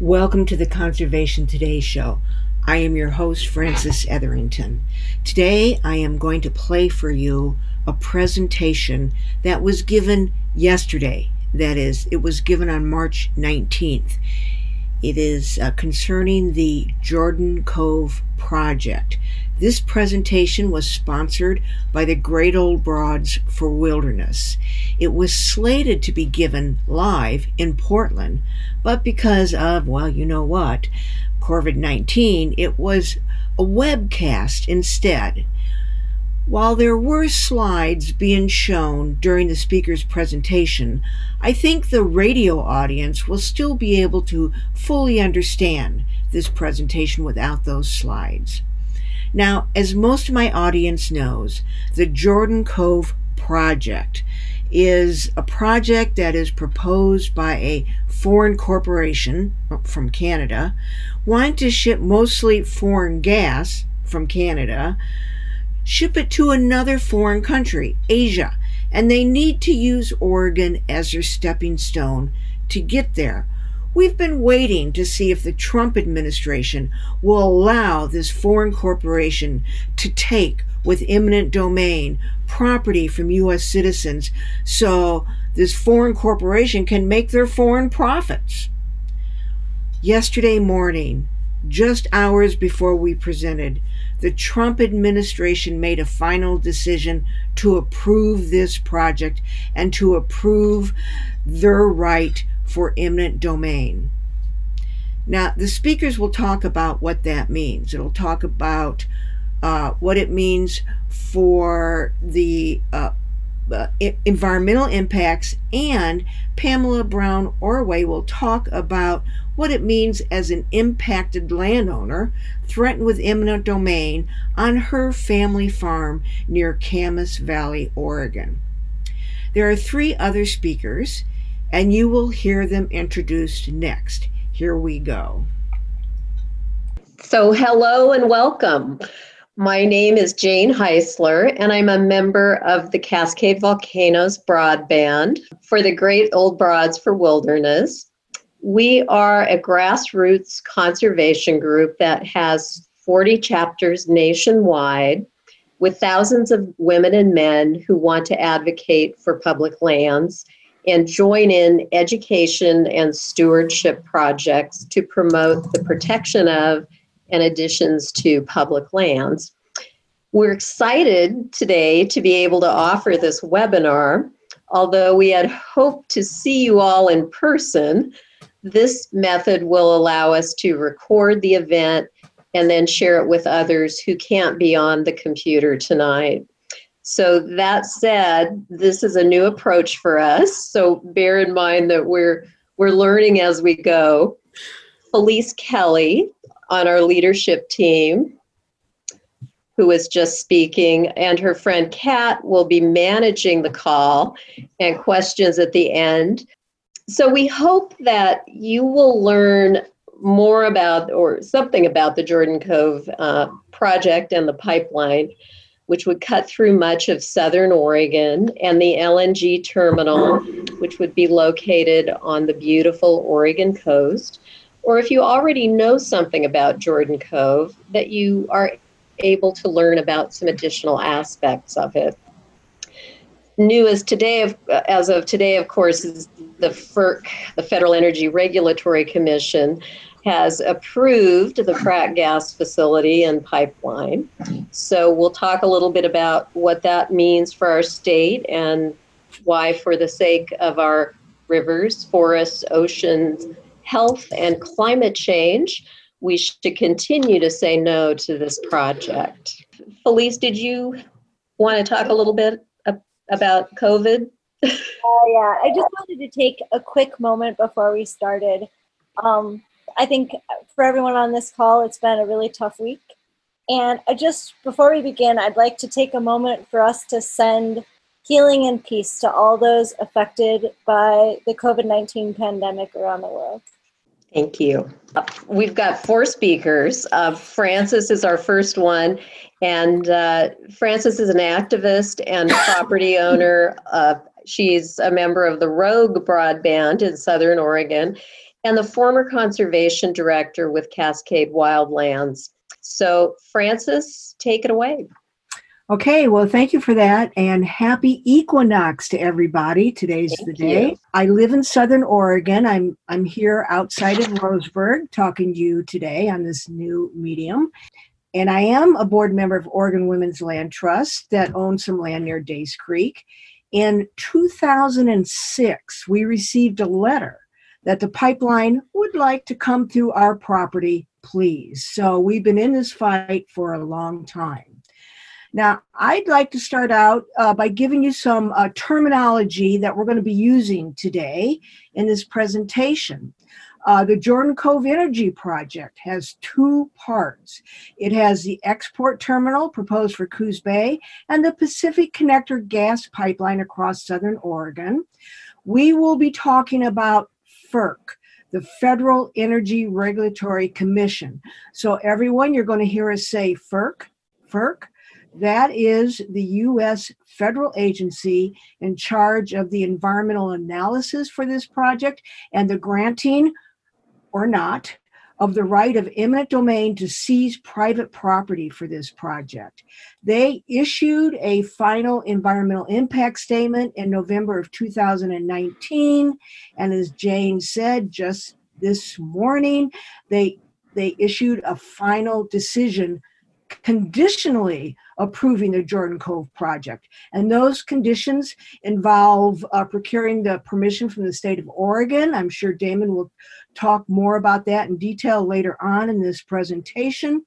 Welcome to the Conservation Today show. I am your host, Frances Etherington. Today, I am going to play for you a presentation that was given yesterday. That is, it was given on March 19th. It is uh, concerning the Jordan Cove project. This presentation was sponsored by the Great Old Broads for Wilderness. It was slated to be given live in Portland, but because of, well, you know what, COVID 19, it was a webcast instead. While there were slides being shown during the speaker's presentation, I think the radio audience will still be able to fully understand this presentation without those slides. Now, as most of my audience knows, the Jordan Cove Project is a project that is proposed by a foreign corporation from Canada, wanting to ship mostly foreign gas from Canada, ship it to another foreign country, Asia, and they need to use Oregon as their stepping stone to get there We've been waiting to see if the Trump administration will allow this foreign corporation to take with eminent domain property from U.S. citizens so this foreign corporation can make their foreign profits. Yesterday morning, just hours before we presented, the Trump administration made a final decision to approve this project and to approve their right for eminent domain. Now, the speakers will talk about what that means. It'll talk about uh, what it means for the uh, uh, environmental impacts, and Pamela Brown Ordway will talk about what it means as an impacted landowner threatened with eminent domain on her family farm near Camas Valley, Oregon. There are three other speakers and you will hear them introduced next. Here we go. So, hello and welcome. My name is Jane Heisler, and I'm a member of the Cascade Volcanoes Broadband for the Great Old Broads for Wilderness. We are a grassroots conservation group that has 40 chapters nationwide with thousands of women and men who want to advocate for public lands and join in education and stewardship projects to promote the protection of and additions to public lands. We're excited today to be able to offer this webinar. Although we had hoped to see you all in person, this method will allow us to record the event and then share it with others who can't be on the computer tonight. So that said, this is a new approach for us. So bear in mind that we're we're learning as we go. Felice Kelly on our leadership team, who is just speaking, and her friend Kat will be managing the call and questions at the end. So we hope that you will learn more about or something about the Jordan Cove uh, project and the pipeline which would cut through much of southern Oregon, and the LNG terminal, which would be located on the beautiful Oregon coast. Or if you already know something about Jordan Cove, that you are able to learn about some additional aspects of it. New as today, of, as of today, of course, is the FERC, the Federal Energy Regulatory Commission, has approved the frac gas facility and pipeline. So we'll talk a little bit about what that means for our state and why, for the sake of our rivers, forests, oceans, health, and climate change, we should continue to say no to this project. Felice, did you want to talk a little bit about COVID? Oh, yeah. I just wanted to take a quick moment before we started. Um, I think for everyone on this call, it's been a really tough week. And I just, before we begin, I'd like to take a moment for us to send healing and peace to all those affected by the COVID 19 pandemic around the world. Thank you. We've got four speakers. Uh, Frances is our first one, and uh, Frances is an activist and property owner. Uh, she's a member of the Rogue Broadband in Southern Oregon, and the former conservation director with Cascade Wildlands. So, Francis, take it away. Okay, well, thank you for that, and happy equinox to everybody. Today's Thank the day. you. I live in Southern Oregon. I'm I'm here outside of Roseburg, talking to you today on this new medium, and I am a board member of Oregon Women's Land Trust that owns some land near Days Creek. In 2006, we received a letter that the pipeline would like to come through our property, please. So we've been in this fight for a long time. Now, I'd like to start out uh, by giving you some uh, terminology that we're going to be using today in this presentation. Uh, the Jordan Cove Energy Project has two parts. It has the export terminal proposed for Coos Bay and the Pacific Connector gas pipeline across southern Oregon. We will be talking about FERC, the Federal Energy Regulatory Commission. So, everyone, you're going to hear us say FERC, FERC. That is the U.S. federal agency in charge of the environmental analysis for this project and the granting or not of the right of eminent domain to seize private property for this project. They issued a final environmental impact statement in November of 2019. And as Jane said just this morning, they, they issued a final decision conditionally approving the Jordan Cove project. And those conditions involve uh, procuring the permission from the state of Oregon. I'm sure Damon will talk more about that in detail later on in this presentation.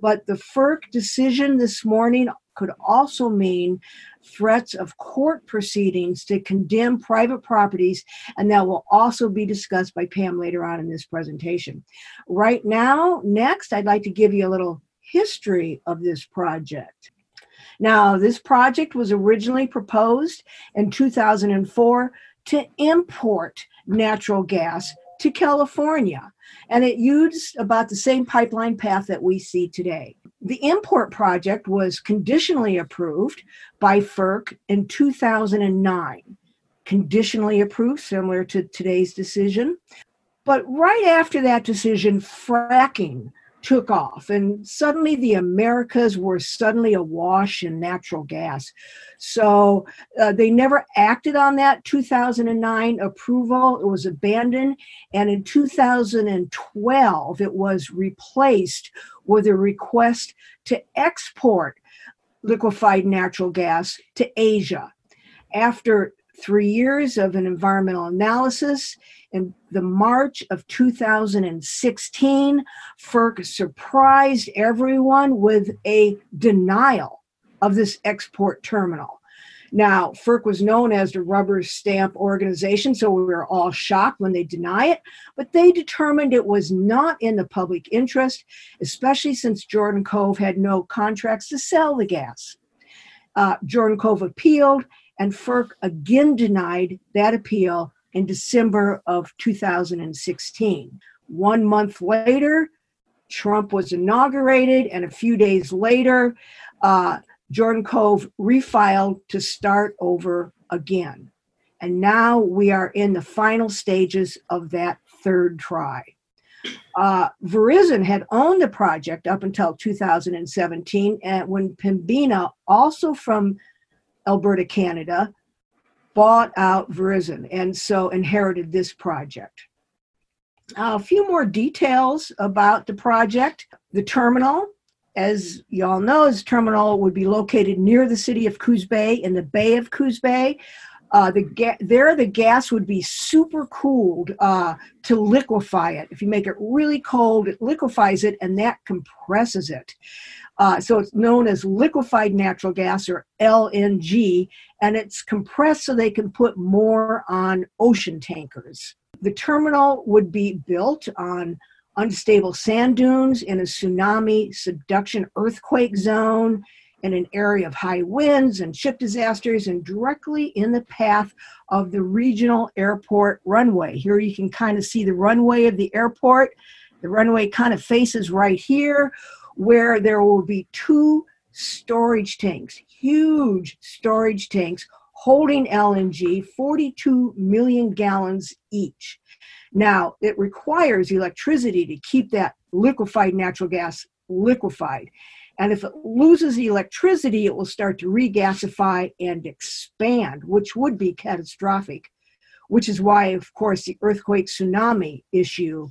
But the FERC decision this morning could also mean threats of court proceedings to condemn private properties, and that will also be discussed by Pam later on in this presentation. Right now, next, I'd like to give you a little history of this project. Now, this project was originally proposed in 2004 to import natural gas to California, and it used about the same pipeline path that we see today. The import project was conditionally approved by FERC in 2009. Conditionally approved, similar to today's decision. But right after that decision, fracking took off and suddenly the americas were suddenly awash in natural gas. So uh, they never acted on that. 2009 approval it was abandoned and in 2012 it was replaced with a request to export liquefied natural gas to asia. After three years of an environmental analysis in the March of 2016, FERC surprised everyone with a denial of this export terminal. Now, FERC was known as the rubber stamp organization, so we were all shocked when they deny it, but they determined it was not in the public interest, especially since Jordan Cove had no contracts to sell the gas. Uh, Jordan Cove appealed, and FERC again denied that appeal in December of 2016. One month later, Trump was inaugurated, and a few days later, uh, Jordan Cove refiled to start over again. And now we are in the final stages of that third try. Uh, Veresen had owned the project up until 2017, and when Pembina, also from Alberta, Canada, bought out Veresen and so inherited this project. A few more details about the project. The terminal, as y'all know, this terminal would be located near the city of Coos Bay in the Bay of Coos Bay. Uh, the ga- there, the gas would be super cooled uh, to liquefy it. If you make it really cold, it liquefies it, and that compresses it. Uh, so it's known as liquefied natural gas or LNG, and it's compressed so they can put more on ocean tankers. The terminal would be built on unstable sand dunes in a tsunami subduction earthquake zone in an area of high winds and ship disasters and directly in the path of the regional airport runway. Here you can kind of see the runway of the airport. The runway kind of faces right here where there will be two storage tanks, huge storage tanks holding LNG, 42 million gallons each. Now, it requires electricity to keep that liquefied natural gas liquefied. And if it loses electricity, it will start to regasify and expand, which would be catastrophic, which is why, of course, the earthquake tsunami issue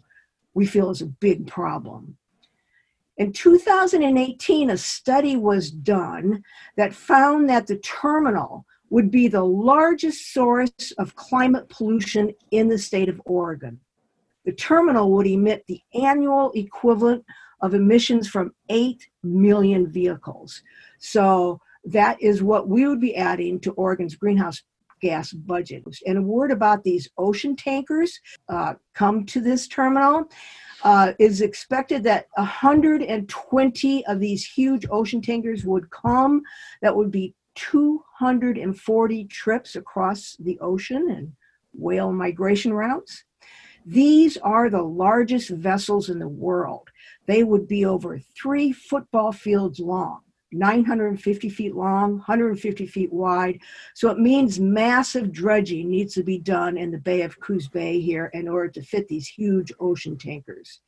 we feel is a big problem. In 2018, a study was done that found that the terminal would be the largest source of climate pollution in the state of Oregon. The terminal would emit the annual equivalent of emissions from 8 million vehicles. So that is what we would be adding to Oregon's greenhouse gas budget. And a word about these ocean tankers uh, come to this terminal. Uh, is expected that 120 of these huge ocean tankers would come. That would be 240 trips across the ocean and whale migration routes. These are the largest vessels in the world. They would be over three football fields long, 950 feet long, 150 feet wide. So it means massive dredging needs to be done in the Bay of Coos Bay here in order to fit these huge ocean tankers.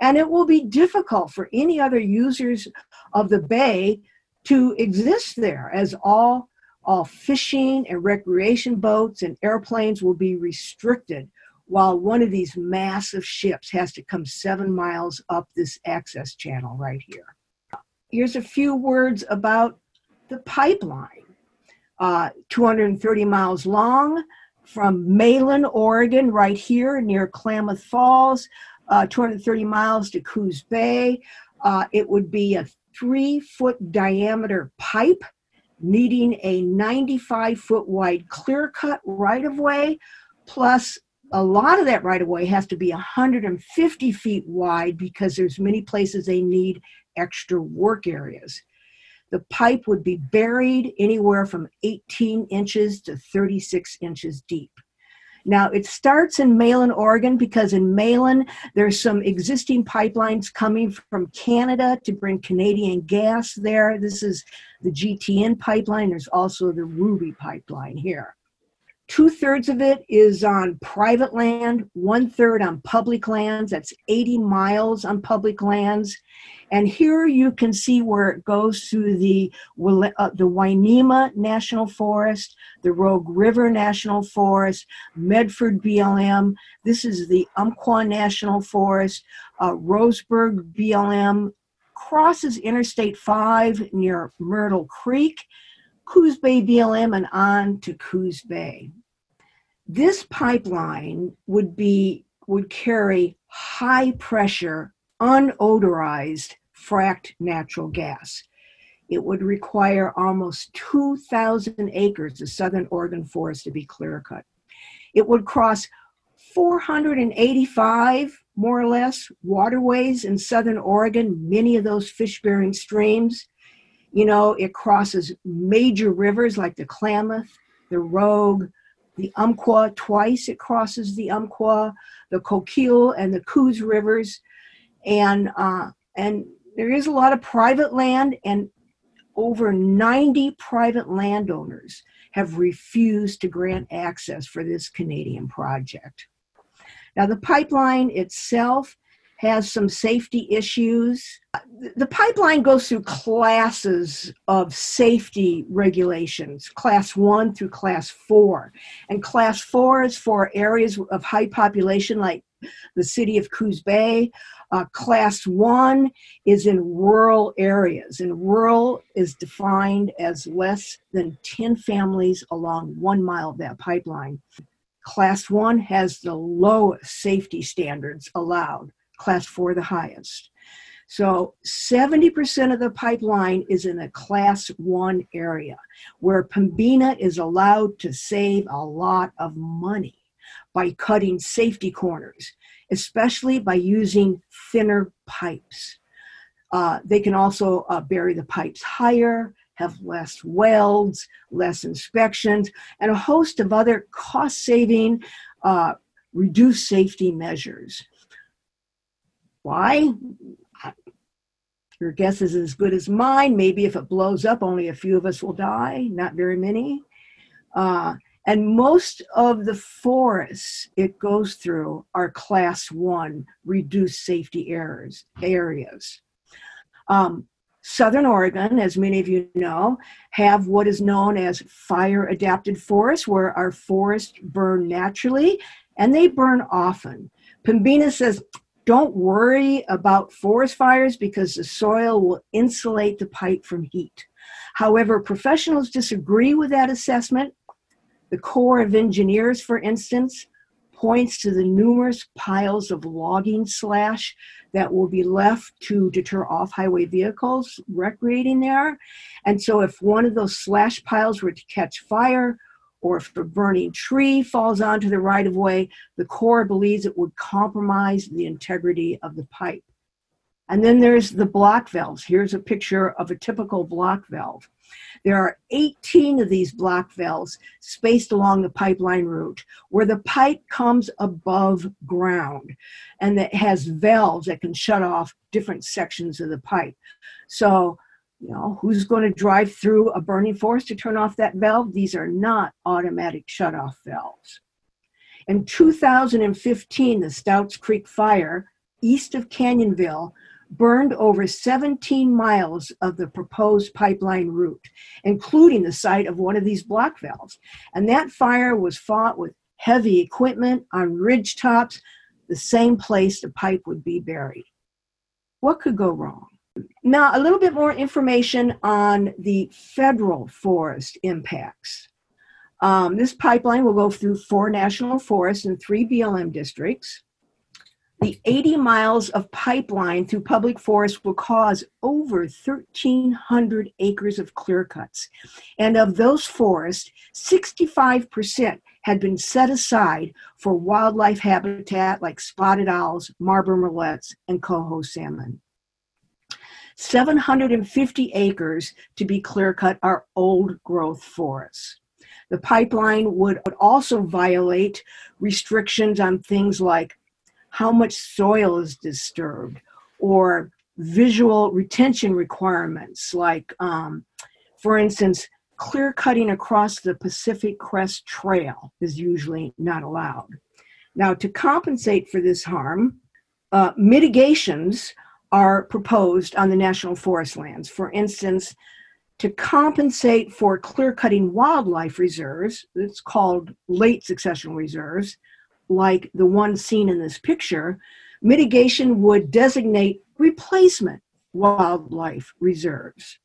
And it will be difficult for any other users of the bay to exist there as all all fishing and recreation boats and airplanes will be restricted while one of these massive ships has to come seven miles up this access channel right here. Here's a few words about the pipeline. Uh, 230 miles long from Malin, Oregon, right here near Klamath Falls, uh, 230 miles to Coos Bay. Uh, it would be a three foot diameter pipe needing a 95 foot wide clear cut right of way plus a lot of that right of way has to be 150 feet wide because there's many places they need extra work areas. The pipe would be buried anywhere from 18 inches to 36 inches deep. Now, it starts in Malin, Oregon, because in Malin, there's some existing pipelines coming from Canada to bring Canadian gas there. This is the GTN pipeline. There's also the Ruby pipeline here. Two thirds of it is on private land, one third on public lands. That's 80 miles on public lands. And here you can see where it goes through the, uh, the Winema National Forest, the Rogue River National Forest, Medford BLM. This is the Umpqua National Forest, uh, Roseburg BLM, crosses Interstate 5 near Myrtle Creek Coos Bay BLM and on to Coos Bay. This pipeline would be would carry high pressure, unodorized fracked natural gas. It would require almost 2,000 acres of southern Oregon forest to be clear cut. It would cross 485, more or less, waterways in southern Oregon, many of those fish bearing streams. You know, it crosses major rivers like the Klamath, the Rogue, the Umpqua. Twice it crosses the Umpqua, the Coquille, and the Coos rivers. And, uh, and there is a lot of private land, and over 90 private landowners have refused to grant access for this Canadian project. Now, the pipeline itself has some safety issues. The pipeline goes through classes of safety regulations, class one through class four. And class four is for areas of high population like the city of Coos Bay. Uh, class one is in rural areas, and rural is defined as less than 10 families along one mile of that pipeline. Class one has the lowest safety standards allowed class four the highest. So 70% of the pipeline is in a class one area where Pembina is allowed to save a lot of money by cutting safety corners, especially by using thinner pipes. Uh, they can also uh, bury the pipes higher, have less welds, less inspections, and a host of other cost saving, uh, reduced safety measures. Why? Your guess is as good as mine. Maybe if it blows up, only a few of us will die, not very many. Uh, And most of the forests it goes through are class one reduced safety areas. areas. Um, Southern Oregon, as many of you know, have what is known as fire adapted forests, where our forests burn naturally and they burn often. Pembina says, don't worry about forest fires because the soil will insulate the pipe from heat. However, professionals disagree with that assessment. The Corps of Engineers, for instance, points to the numerous piles of logging slash that will be left to deter off highway vehicles recreating there. And so, if one of those slash piles were to catch fire, or if a burning tree falls onto the right of way, the Corps believes it would compromise the integrity of the pipe. And then there's the block valves. Here's a picture of a typical block valve. There are 18 of these block valves spaced along the pipeline route where the pipe comes above ground and that has valves that can shut off different sections of the pipe. So, you know, who's going to drive through a burning forest to turn off that valve? These are not automatic shutoff valves. In 2015, the Stouts Creek fire east of Canyonville burned over 17 miles of the proposed pipeline route, including the site of one of these block valves. And that fire was fought with heavy equipment on ridge tops, the same place the pipe would be buried. What could go wrong? Now, a little bit more information on the federal forest impacts. Um, this pipeline will go through four national forests and three BLM districts. The 80 miles of pipeline through public forest will cause over 1,300 acres of clear cuts. And of those forests, 65% had been set aside for wildlife habitat like spotted owls, marbled murrelets, and coho salmon. 750 acres to be clear cut are old growth forests. The pipeline would also violate restrictions on things like how much soil is disturbed or visual retention requirements like um, for instance clear cutting across the pacific crest trail is usually not allowed now to compensate for this harm uh, mitigations are proposed on the national forest lands for instance to compensate for clear cutting wildlife reserves it's called late succession reserves like the one seen in this picture, mitigation would designate replacement wildlife reserves.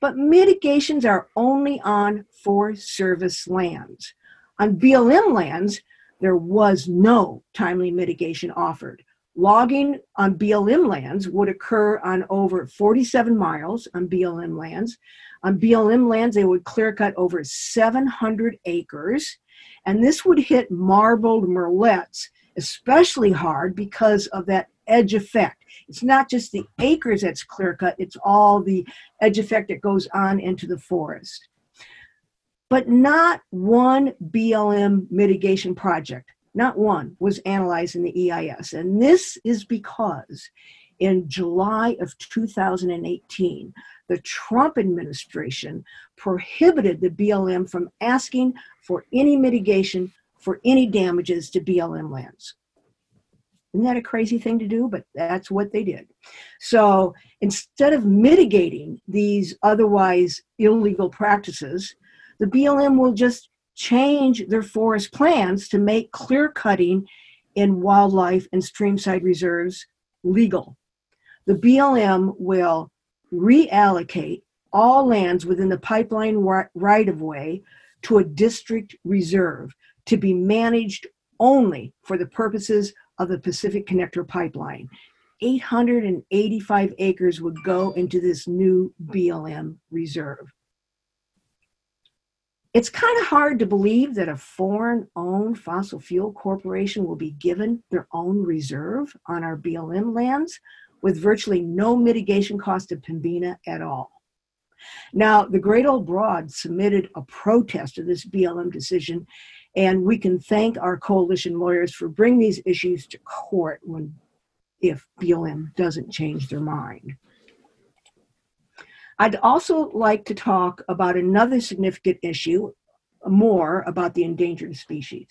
But mitigations are only on Forest Service lands. On BLM lands, there was no timely mitigation offered. Logging on BLM lands would occur on over 47 miles on BLM lands. On BLM lands, they would clear cut over 700 acres and this would hit marbled murrelets especially hard because of that edge effect. It's not just the acres that's clear cut, it's all the edge effect that goes on into the forest. But not one BLM mitigation project, not one, was analyzed in the EIS. And this is because in July of 2018, the Trump administration prohibited the BLM from asking for any mitigation for any damages to BLM lands. Isn't that a crazy thing to do? But that's what they did. So instead of mitigating these otherwise illegal practices, the BLM will just change their forest plans to make clear cutting in wildlife and streamside reserves legal. The BLM will reallocate all lands within the pipeline right of way to a district reserve to be managed only for the purposes of the Pacific Connector pipeline. 885 acres would go into this new BLM reserve. It's kind of hard to believe that a foreign owned fossil fuel corporation will be given their own reserve on our BLM lands with virtually no mitigation cost to Pembina at all. Now, the Great Old Broad submitted a protest to this BLM decision, and we can thank our coalition lawyers for bringing these issues to court when if BLM doesn't change their mind. I'd also like to talk about another significant issue more about the endangered species.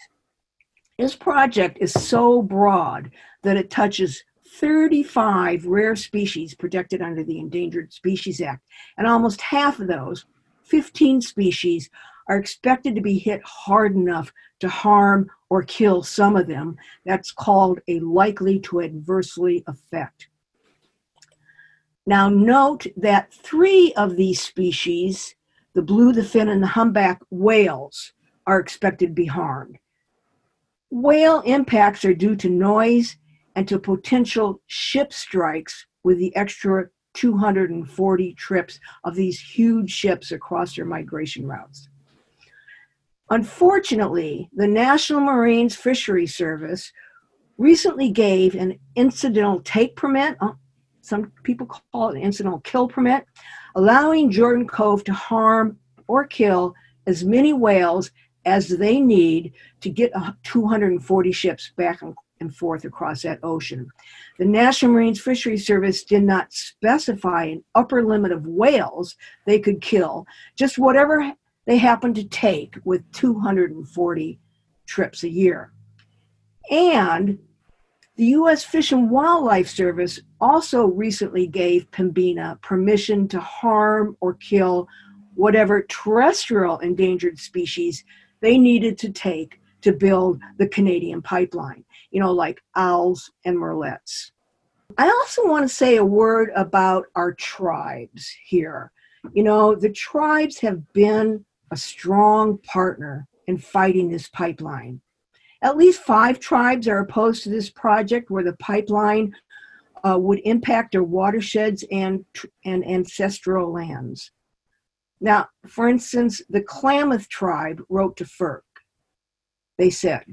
This project is so broad that it touches 35 rare species protected under the Endangered Species Act, and almost half of those, 15 species, are expected to be hit hard enough to harm or kill some of them. That's called a likely to adversely affect. Now, note that three of these species, the blue, the fin, and the humpback whales, are expected to be harmed. Whale impacts are due to noise and to potential ship strikes with the extra 240 trips of these huge ships across their migration routes. Unfortunately, the National Marines Fisheries Service recently gave an incidental take permit, uh, some people call it an incidental kill permit, allowing Jordan Cove to harm or kill as many whales as they need to get 240 ships back and forth across that ocean. The National Marines Fisheries Service did not specify an upper limit of whales they could kill, just whatever they happen to take with 240 trips a year. And the U.S. Fish and Wildlife Service also recently gave Pembina permission to harm or kill whatever terrestrial endangered species they needed to take to build the Canadian pipeline, you know, like owls and murrelets. I also want to say a word about our tribes here. You know, the tribes have been a strong partner in fighting this pipeline. At least five tribes are opposed to this project where the pipeline uh, would impact their watersheds and, and ancestral lands. Now, for instance, the Klamath tribe wrote to FERC. They said,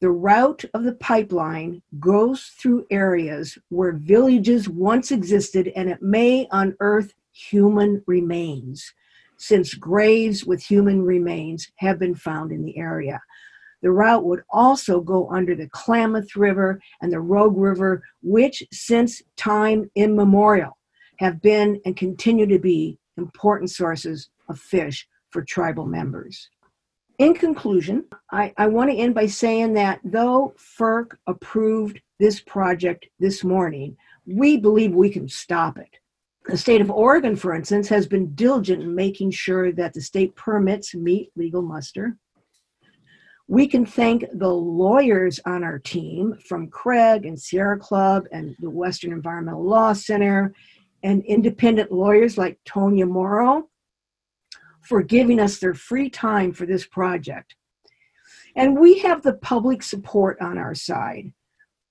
the route of the pipeline goes through areas where villages once existed and it may unearth human remains, since graves with human remains have been found in the area. The route would also go under the Klamath River and the Rogue River, which since time immemorial have been and continue to be important sources of fish for tribal members. In conclusion, I, I want to end by saying that though FERC approved this project this morning, we believe we can stop it. The state of Oregon, for instance, has been diligent in making sure that the state permits meet legal muster. We can thank the lawyers on our team from Crag and Sierra Club and the Western Environmental Law Center and independent lawyers like Tonya Morrow for giving us their free time for this project. And we have the public support on our side.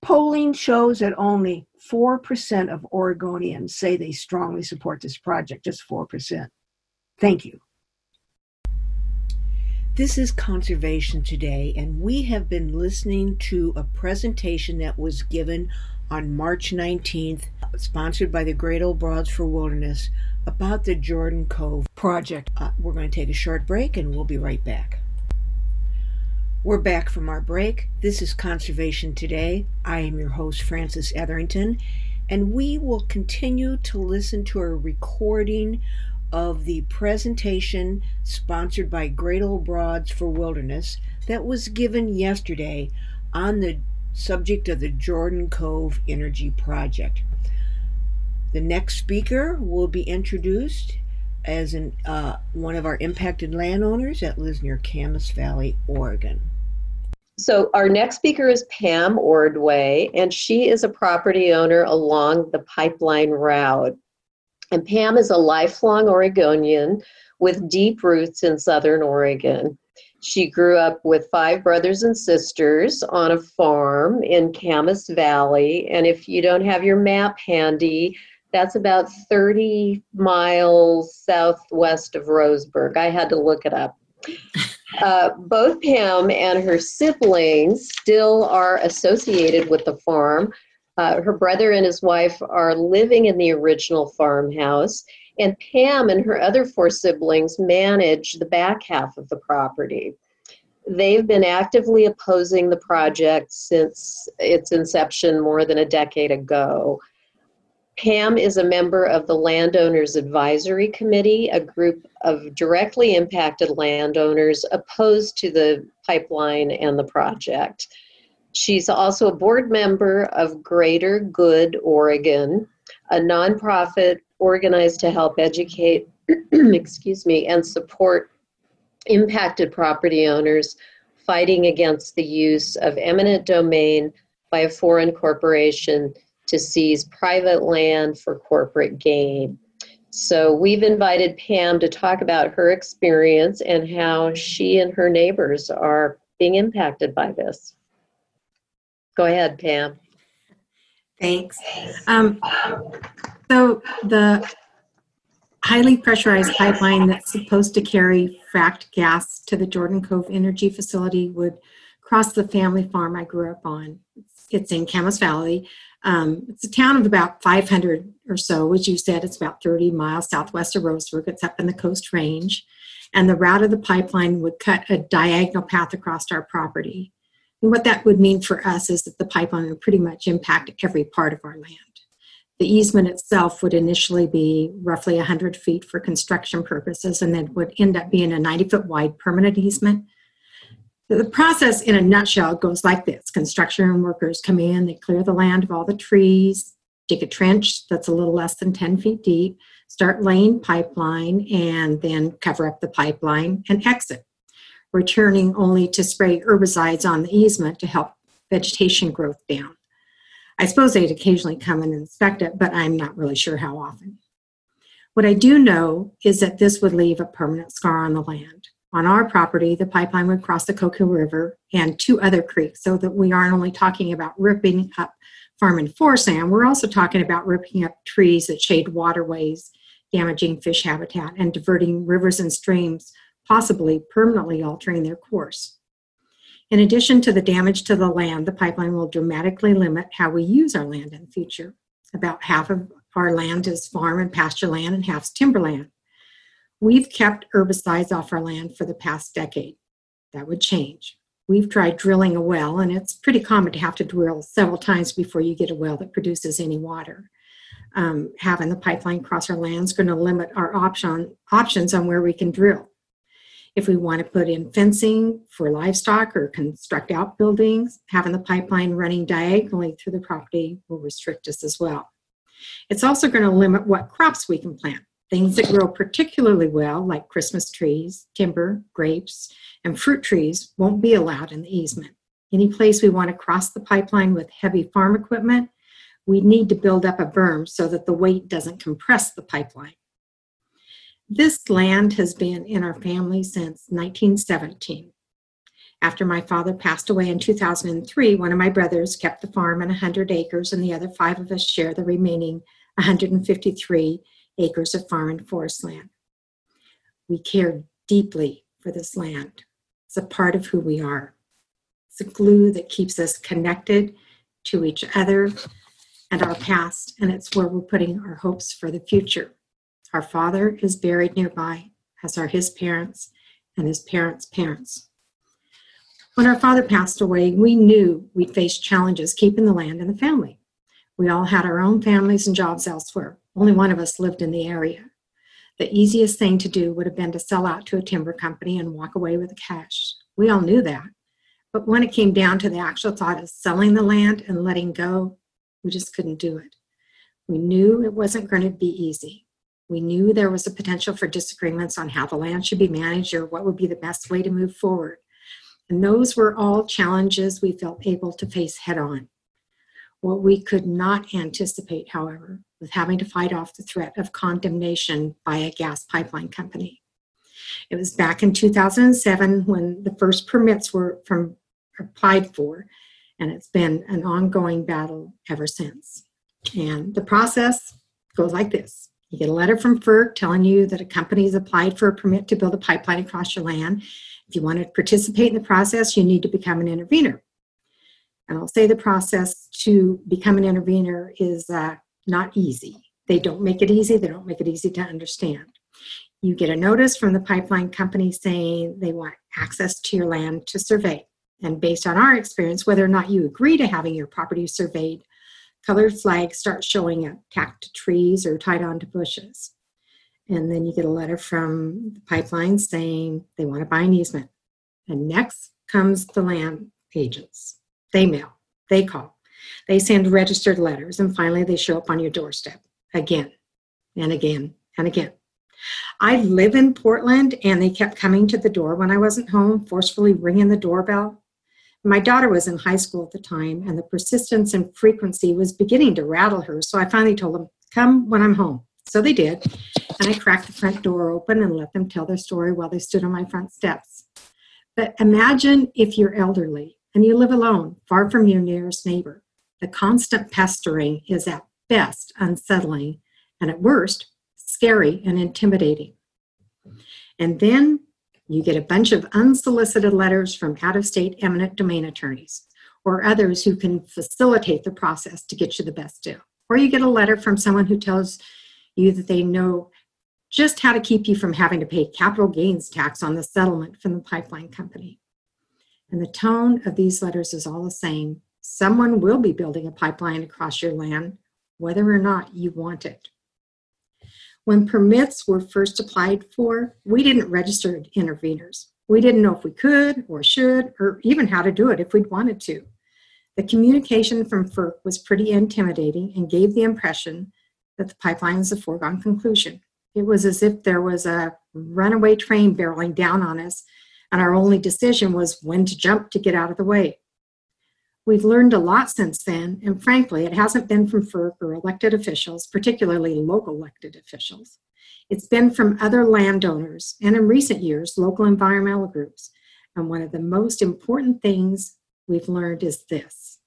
Polling shows that only 4% of Oregonians say they strongly support this project, just 4%. Thank you. This is Conservation Today, and we have been listening to a presentation that was given on March 19th, sponsored by the Great Old Broads for Wilderness, about the Jordan Cove project. Uh, we're going to take a short break and we'll be right back. We're back from our break. This is Conservation Today. I am your host, Frances Etherington, and we will continue to listen to a recording of the presentation sponsored by Great Old Broads for Wilderness that was given yesterday on the subject of the Jordan Cove Energy Project. The next speaker will be introduced as an, uh, one of our impacted landowners that lives near Camas Valley, Oregon. So, our next speaker is Pam Ordway, and she is a property owner along the pipeline route. And Pam is a lifelong Oregonian with deep roots in Southern Oregon. She grew up with five brothers and sisters on a farm in Camas Valley. And if you don't have your map handy, that's about 30 miles southwest of Roseburg. I had to look it up. Uh, both Pam and her siblings still are associated with the farm. Uh, her brother and his wife are living in the original farmhouse, and Pam and her other four siblings manage the back half of the property. They've been actively opposing the project since its inception more than a decade ago. Pam is a member of the Landowners Advisory Committee, a group of directly impacted landowners opposed to the pipeline and the project. She's also a board member of Greater Good Oregon, a nonprofit organized to help educate, excuse me, and support impacted property owners fighting against the use of eminent domain by a foreign corporation to seize private land for corporate gain. So we've invited Pam to talk about her experience and how she and her neighbors are being impacted by this. Go ahead, Pam. Thanks. Um, so the highly pressurized pipeline that's supposed to carry fracked gas to the Jordan Cove Energy Facility would cross the family farm I grew up on. It's in Camas Valley. Um, it's a town of about 500 or so, which you said it's about 30 miles southwest of Roseburg. It's up in the Coast Range. And the route of the pipeline would cut a diagonal path across our property. And what that would mean for us is that the pipeline would pretty much impact every part of our land. The easement itself would initially be roughly 100 feet for construction purposes and then would end up being a 90 foot wide permanent easement. The process in a nutshell goes like this construction workers come in, they clear the land of all the trees, dig a trench that's a little less than 10 feet deep, start laying pipeline, and then cover up the pipeline and exit, returning only to spray herbicides on the easement to help vegetation growth down. I suppose they'd occasionally come and inspect it, but I'm not really sure how often. What I do know is that this would leave a permanent scar on the land. On our property, the pipeline would cross the Coquille River and two other creeks, so that we aren't only talking about ripping up farm and forest land, we're also talking about ripping up trees that shade waterways, damaging fish habitat, and diverting rivers and streams, possibly permanently altering their course. In addition to the damage to the land, the pipeline will dramatically limit how we use our land in the future. About half of our land is farm and pasture land, and half's timberland. We've kept herbicides off our land for the past decade. That would change. We've tried drilling a well, and it's pretty common to have to drill several times before you get a well that produces any water. Um, having the pipeline cross our land is going to limit our option, options on where we can drill. If we want to put in fencing for livestock or construct outbuildings, having the pipeline running diagonally through the property will restrict us as well. It's also going to limit what crops we can plant. Things that grow particularly well, like Christmas trees, timber, grapes, and fruit trees, won't be allowed in the easement. Any place we want to cross the pipeline with heavy farm equipment, we need to build up a berm so that the weight doesn't compress the pipeline. This land has been in our family since 1917. After my father passed away in 2003, one of my brothers kept the farm and 100 acres, and the other five of us share the remaining 153 acres of farm and forest land. We care deeply for this land. It's a part of who we are. It's a glue that keeps us connected to each other and our past, and it's where we're putting our hopes for the future. Our father is buried nearby, as are his parents and his parents' parents. When our father passed away, we knew we'd face challenges keeping the land and the family. We all had our own families and jobs elsewhere. Only one of us lived in the area. The easiest thing to do would have been to sell out to a timber company and walk away with the cash. We all knew that. But when it came down to the actual thought of selling the land and letting go, we just couldn't do it. We knew it wasn't going to be easy. We knew there was a potential for disagreements on how the land should be managed or what would be the best way to move forward. And those were all challenges we felt able to face head on. What we could not anticipate, however, was having to fight off the threat of condemnation by a gas pipeline company. It was back in 2007 when the first permits were from applied for, and it's been an ongoing battle ever since. And the process goes like this you get a letter from FERC telling you that a company has applied for a permit to build a pipeline across your land. If you want to participate in the process, you need to become an intervener. And I'll say the process to become an intervener is uh, not easy. They don't make it easy, they don't make it easy to understand. You get a notice from the pipeline company saying they want access to your land to survey. And based on our experience, whether or not you agree to having your property surveyed, colored flags start showing up, tacked to trees or tied onto bushes. And then you get a letter from the pipeline saying they want to buy an easement. And next comes the land agents. They mail, they call, they send registered letters, and finally they show up on your doorstep again and again and again. I live in Portland, and they kept coming to the door when I wasn't home, forcefully ringing the doorbell. My daughter was in high school at the time, and the persistence and frequency was beginning to rattle her. So I finally told them, Come when I'm home. So they did, and I cracked the front door open and let them tell their story while they stood on my front steps. But imagine if you're elderly and you live alone, far from your nearest neighbor. The constant pestering is at best unsettling, and at worst, scary and intimidating. And then you get a bunch of unsolicited letters from out of state eminent domain attorneys or others who can facilitate the process to get you the best deal. Or you get a letter from someone who tells you that they know just how to keep you from having to pay capital gains tax on the settlement from the pipeline company. And the tone of these letters is all the same. Someone will be building a pipeline across your land, whether or not you want it. When permits were first applied for, we didn't register interveners. We didn't know if we could or should, or even how to do it if we'd wanted to. The communication from FERC was pretty intimidating and gave the impression that the pipeline was a foregone conclusion. It was as if there was a runaway train barreling down on us, and our only decision was when to jump to get out of the way. We've learned a lot since then, and frankly, it hasn't been from FERC or elected officials, particularly local elected officials. It's been from other landowners and in recent years, local environmental groups. And one of the most important things we've learned is this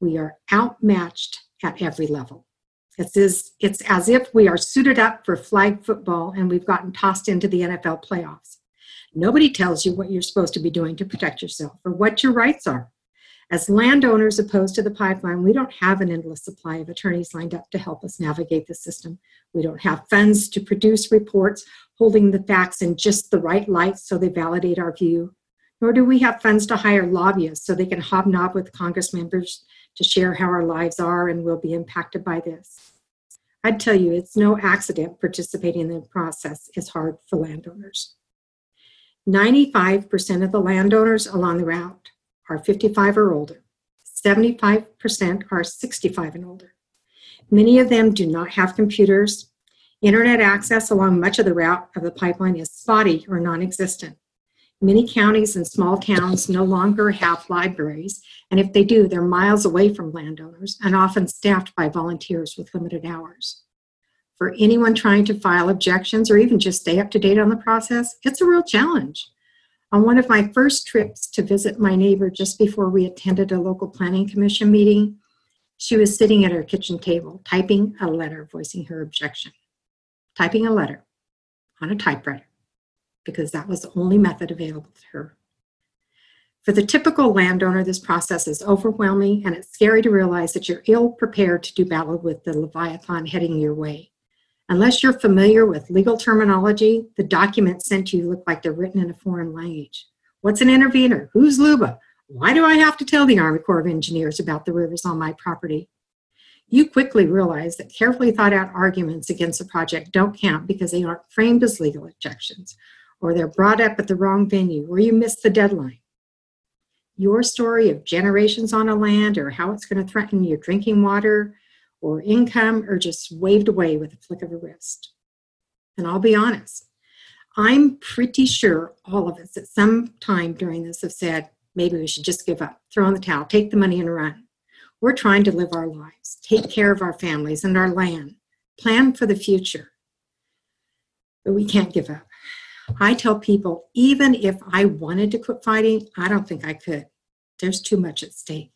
we are outmatched at every level. It's as, it's as if we are suited up for flag football and we've gotten tossed into the NFL playoffs. Nobody tells you what you're supposed to be doing to protect yourself or what your rights are. As landowners opposed to the pipeline, we don't have an endless supply of attorneys lined up to help us navigate the system. We don't have funds to produce reports holding the facts in just the right light so they validate our view. Nor do we have funds to hire lobbyists so they can hobnob with Congress members to share how our lives are and will be impacted by this. I'd tell you, it's no accident participating in the process is hard for landowners. 95% of the landowners along the route are 55 or older. 75% are 65 and older. Many of them do not have computers. Internet access along much of the route of the pipeline is spotty or non existent. Many counties and small towns no longer have libraries, and if they do, they're miles away from landowners and often staffed by volunteers with limited hours. For anyone trying to file objections or even just stay up to date on the process, it's a real challenge. On one of my first trips to visit my neighbor just before we attended a local planning commission meeting, she was sitting at her kitchen table typing a letter voicing her objection. Typing a letter on a typewriter because that was the only method available to her. For the typical landowner, this process is overwhelming and it's scary to realize that you're ill prepared to do battle with the Leviathan heading your way. Unless you're familiar with legal terminology, the documents sent to you look like they're written in a foreign language. What's an intervener? Who's LUBA? Why do I have to tell the Army Corps of Engineers about the rivers on my property? You quickly realize that carefully thought out arguments against a project don't count because they aren't framed as legal objections, or they're brought up at the wrong venue, or you miss the deadline. Your story of generations on a land or how it's going to threaten your drinking water or income are just waved away with a flick of a wrist. And I'll be honest, I'm pretty sure all of us at some time during this have said, maybe we should just give up, throw in the towel, take the money and run. We're trying to live our lives, take care of our families and our land, plan for the future. But we can't give up. I tell people, even if I wanted to quit fighting, I don't think I could. There's too much at stake.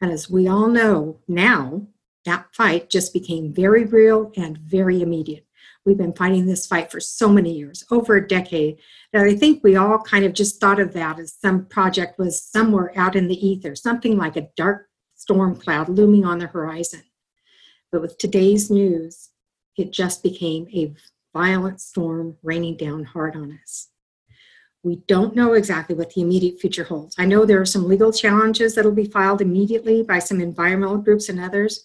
And as we all know now, that fight just became very real and very immediate. We've been fighting this fight for so many years, over a decade, that I think we all kind of just thought of that as some project was somewhere out in the ether, something like a dark storm cloud looming on the horizon. But with today's news, it just became a violent storm raining down hard on us. We don't know exactly what the immediate future holds. I know there are some legal challenges that will be filed immediately by some environmental groups and others,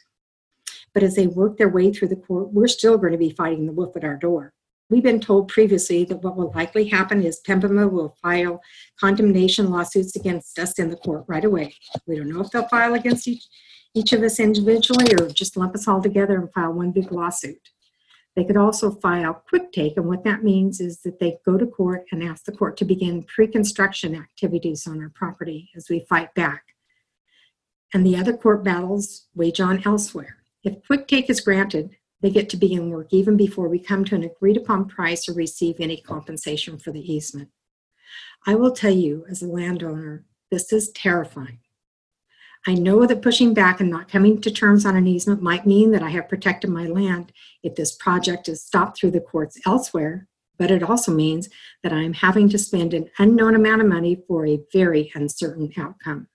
but as they work their way through the court, we're still going to be fighting the wolf at our door. We've been told previously that what will likely happen is Pembina will file condemnation lawsuits against us in the court right away. We don't know if they'll file against each, each of us individually or just lump us all together and file one big lawsuit. They could also file quick take, and what that means is that they go to court and ask the court to begin pre construction activities on our property as we fight back. And the other court battles wage on elsewhere. If quick take is granted, they get to begin work even before we come to an agreed upon price or receive any compensation for the easement. I will tell you, as a landowner, this is terrifying. I know that pushing back and not coming to terms on an easement might mean that I have protected my land if this project is stopped through the courts elsewhere, but it also means that I am having to spend an unknown amount of money for a very uncertain outcome.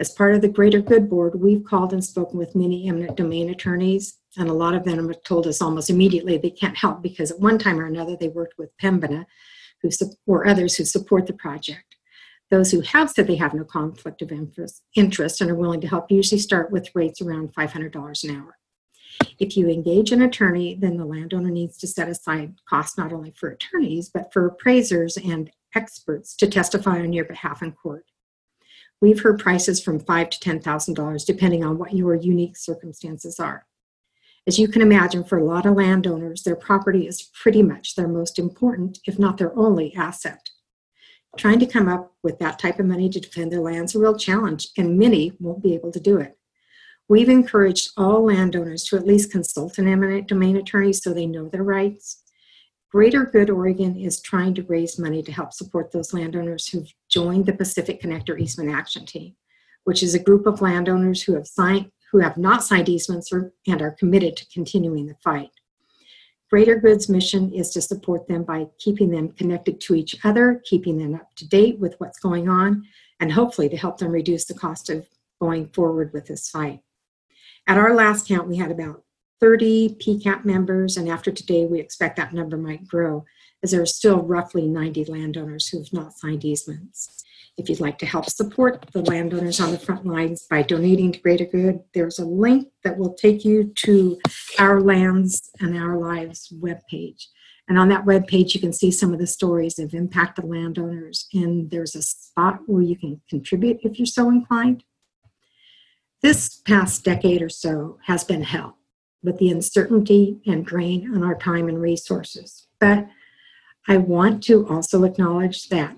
As part of the Greater Good Board, we've called and spoken with many eminent domain attorneys, and a lot of them have told us almost immediately they can't help because at one time or another they worked with Pembina who, or others who support the project. Those who have said they have no conflict of interest, interest and are willing to help usually start with rates around $500 an hour. If you engage an attorney, then the landowner needs to set aside costs not only for attorneys, but for appraisers and experts to testify on your behalf in court. We've heard prices from five to ten thousand dollars, depending on what your unique circumstances are. As you can imagine, for a lot of landowners, their property is pretty much their most important, if not their only asset. Trying to come up with that type of money to defend their land is a real challenge, and many won't be able to do it. We've encouraged all landowners to at least consult an eminent domain attorney so they know their rights. Greater Good Oregon is trying to raise money to help support those landowners who've joined the Pacific Connector Easement Action Team, which is a group of landowners who have signed who have not signed easements or, and are committed to continuing the fight. Greater Good's mission is to support them by keeping them connected to each other, keeping them up to date with what's going on, and hopefully to help them reduce the cost of going forward with this fight. At our last count, we had about 30 PCAP members, and after today, we expect that number might grow as there are still roughly 90 landowners who have not signed easements. If you'd like to help support the landowners on the front lines by donating to Greater Good, there's a link that will take you to Our Lands and Our Lives webpage. And on that webpage, you can see some of the stories of impacted the landowners, and there's a spot where you can contribute if you're so inclined. This past decade or so has been hell with the uncertainty and drain on our time and resources. But I want to also acknowledge that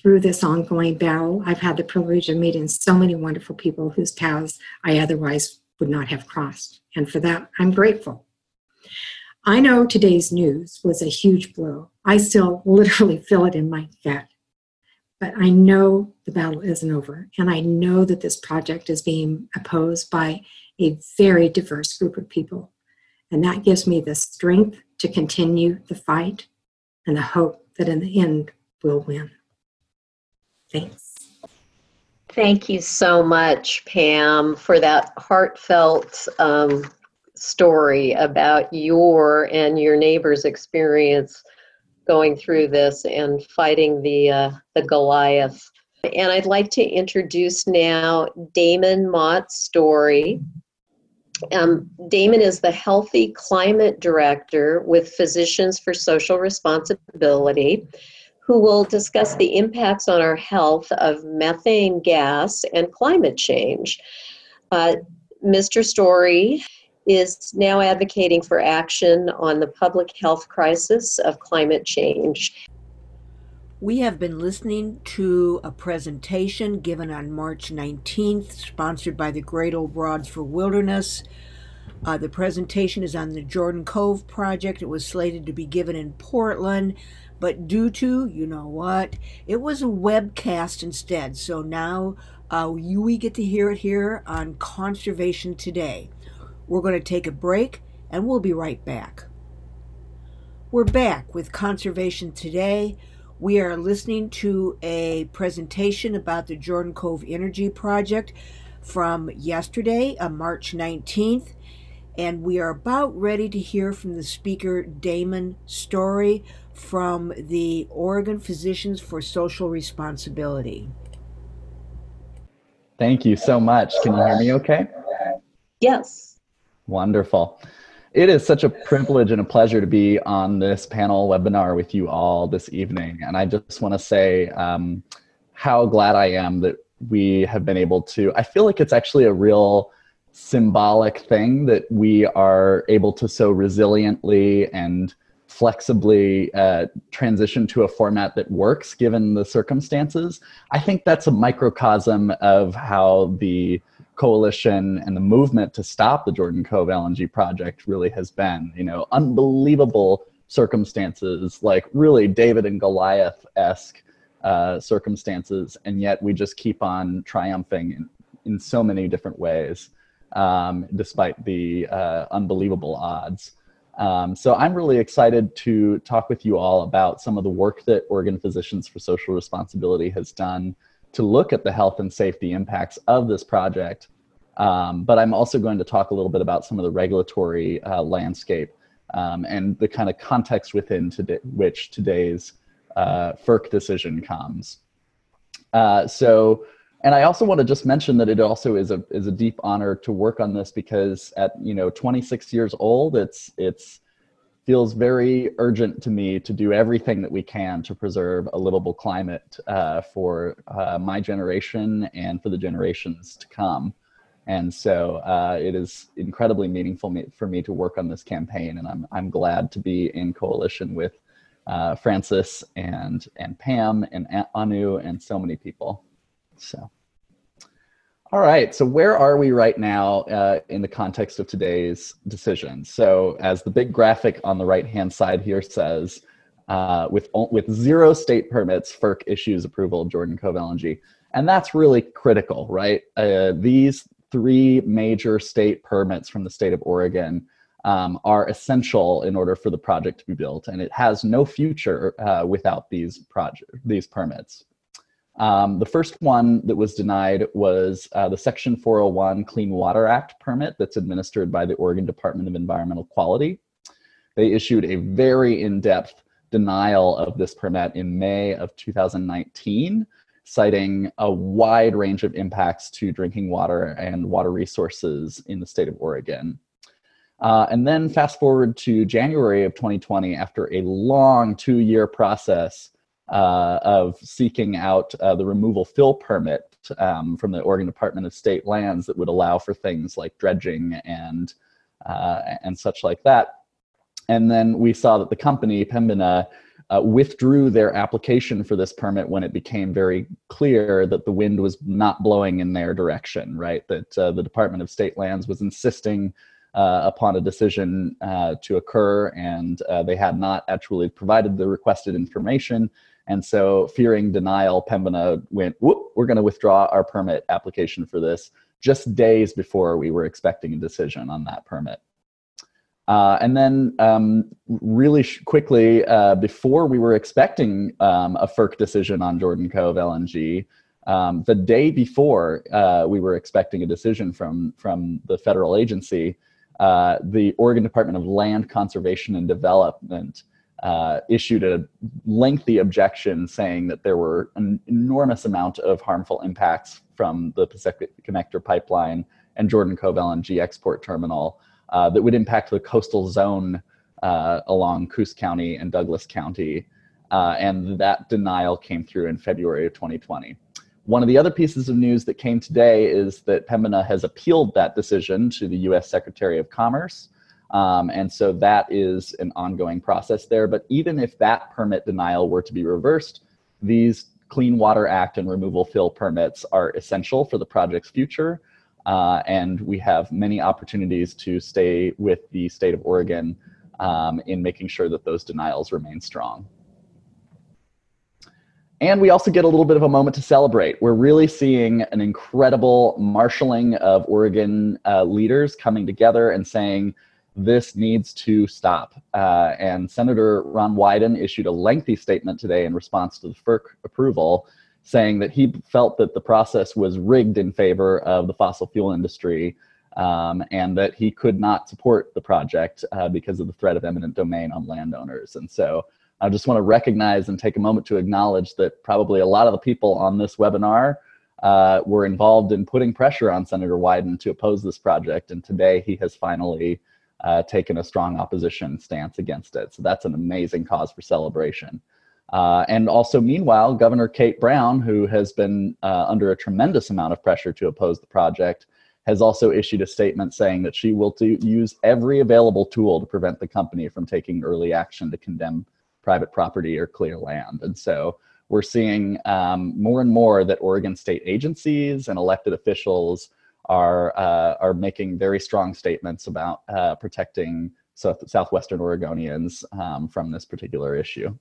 through this ongoing battle, I've had the privilege of meeting so many wonderful people whose paths I otherwise would not have crossed. And for that, I'm grateful. I know today's news was a huge blow. I still literally feel it in my gut. But I know the battle isn't over. And I know that this project is being opposed by a very diverse group of people. And that gives me the strength to continue the fight and the hope that in the end we'll win. Thanks. Thank you so much, Pam, for that heartfelt um, story about your and your neighbor's experience going through this and fighting the uh, the Goliath. And I'd like to introduce now Damon Motz-Storey. Um, Damon is the Healthy Climate Director with Physicians for Social Responsibility who will discuss the impacts on our health of methane gas and climate change. Uh, Mr. Storey is now advocating for action on the public health crisis of climate change. We have been listening to a presentation given on March 19th, sponsored by the Great Old Broads for Wilderness. Uh, the presentation is on the Jordan Cove project. It was slated to be given in Portland. But due to, you know what, it was a webcast instead. So now uh, you, we get to hear it here on Conservation Today. We're going to take a break and we'll be right back. We're back with Conservation Today. We are listening to a presentation about the Jordan Cove Energy Project from yesterday, uh, March 19th, and we are about ready to hear from the speaker, Damon Storey, from the Oregon Physicians for Social Responsibility. Thank you so much. Can you hear me okay? Yes. Wonderful. It is such a privilege and a pleasure to be on this panel webinar with you all this evening. And I just want to say um, how glad I am that we have been able to. I feel like it's actually a real symbolic thing that we are able to so resiliently and flexibly uh, transition to a format that works given the circumstances. I think that's a microcosm of how the coalition and the movement to stop the Jordan Cove LNG project really has been. You know, unbelievable circumstances, like really David and Goliath esque uh, circumstances, and yet we just keep on triumphing in, in so many different ways, um, despite the uh, unbelievable odds. Um, so I'm really excited to talk with you all about some of the work that Oregon Physicians for Social Responsibility has done to look at the health and safety impacts of this project. Um, but I'm also going to talk a little bit about some of the regulatory uh, landscape um, and the kind of context within today, which today's uh, FERC decision comes. Uh, so, and I also want to just mention that it also is a is a deep honor to work on this because at you know 26 years old, it's it's feels very urgent to me to do everything that we can to preserve a livable climate uh, for uh, my generation and for the generations to come. And so uh, it is incredibly meaningful me, for me to work on this campaign, and I'm I'm glad to be in coalition with uh, Francis and and Pam and Anu and so many people. So, all right. So where are we right now uh, in the context of today's decision? So as the big graphic on the right hand side here says, uh, with with zero state permits, FERC issues approval of Jordan Cove LNG, and that's really critical, right? Uh, these three major state permits from the state of Oregon um, are essential in order for the project to be built, and it has no future uh, without these project these permits. Um, the first one that was denied was uh, the Section 401 Clean Water Act permit that's administered by the Oregon Department of Environmental Quality. They issued a very in-depth denial of this permit in May of 2019, citing a wide range of impacts to drinking water and water resources in the state of Oregon. Uh, and then fast forward to January of 2020, after a long two year process uh, of seeking out uh, the removal fill permit um, from the Oregon Department of State Lands that would allow for things like dredging and, uh, and such like that. And then we saw that the company, Pembina, uh, withdrew their application for this permit when it became very clear that the wind was not blowing in their direction, right? That uh, the Department of State Lands was insisting uh, upon a decision uh, to occur, and uh, they had not actually provided the requested information. And so, fearing denial, Pembina went, Whoop, we're going to withdraw our permit application for this just days before we were expecting a decision on that permit. Uh, and then, um, really sh- quickly, uh, before we were expecting um, a FERC decision on Jordan Cove LNG, um, the day before uh, we were expecting a decision from from the federal agency, uh, the Oregon Department of Land Conservation and Development uh, issued a lengthy objection saying that there were an enormous amount of harmful impacts from the Pacific Connector pipeline and Jordan Cove LNG export terminal uh, that would impact the coastal zone uh, along Coos County and Douglas County. Uh, and that denial came through in February of 2020. One of the other pieces of news that came today is that Pembina has appealed that decision to the US Secretary of Commerce. Um, and so that is an ongoing process there. But even if that permit denial were to be reversed, these Clean Water Act and removal fill permits are essential for the project's future. Uh, and we have many opportunities to stay with the state of Oregon um, in making sure that those denials remain strong. And we also get a little bit of a moment to celebrate. We're really seeing an incredible marshaling of Oregon uh, leaders coming together and saying, this needs to stop. Uh, and Senator Ron Wyden issued a lengthy statement today in response to the FERC approval, saying that he felt that the process was rigged in favor of the fossil fuel industry um, and that he could not support the project uh, because of the threat of eminent domain on landowners. And so I just want to recognize and take a moment to acknowledge that probably a lot of the people on this webinar uh, were involved in putting pressure on Senator Wyden to oppose this project. And today he has finally uh, taken a strong opposition stance against it. So that's an amazing cause for celebration. Uh, and also, meanwhile, Governor Kate Brown, who has been uh, under a tremendous amount of pressure to oppose the project, has also issued a statement saying that she will use every available tool to prevent the company from taking early action to condemn private property or clear land. And so we're seeing um, more and more that Oregon state agencies and elected officials are uh, are making very strong statements about uh, protecting South, southwestern Oregonians um, from this particular issue.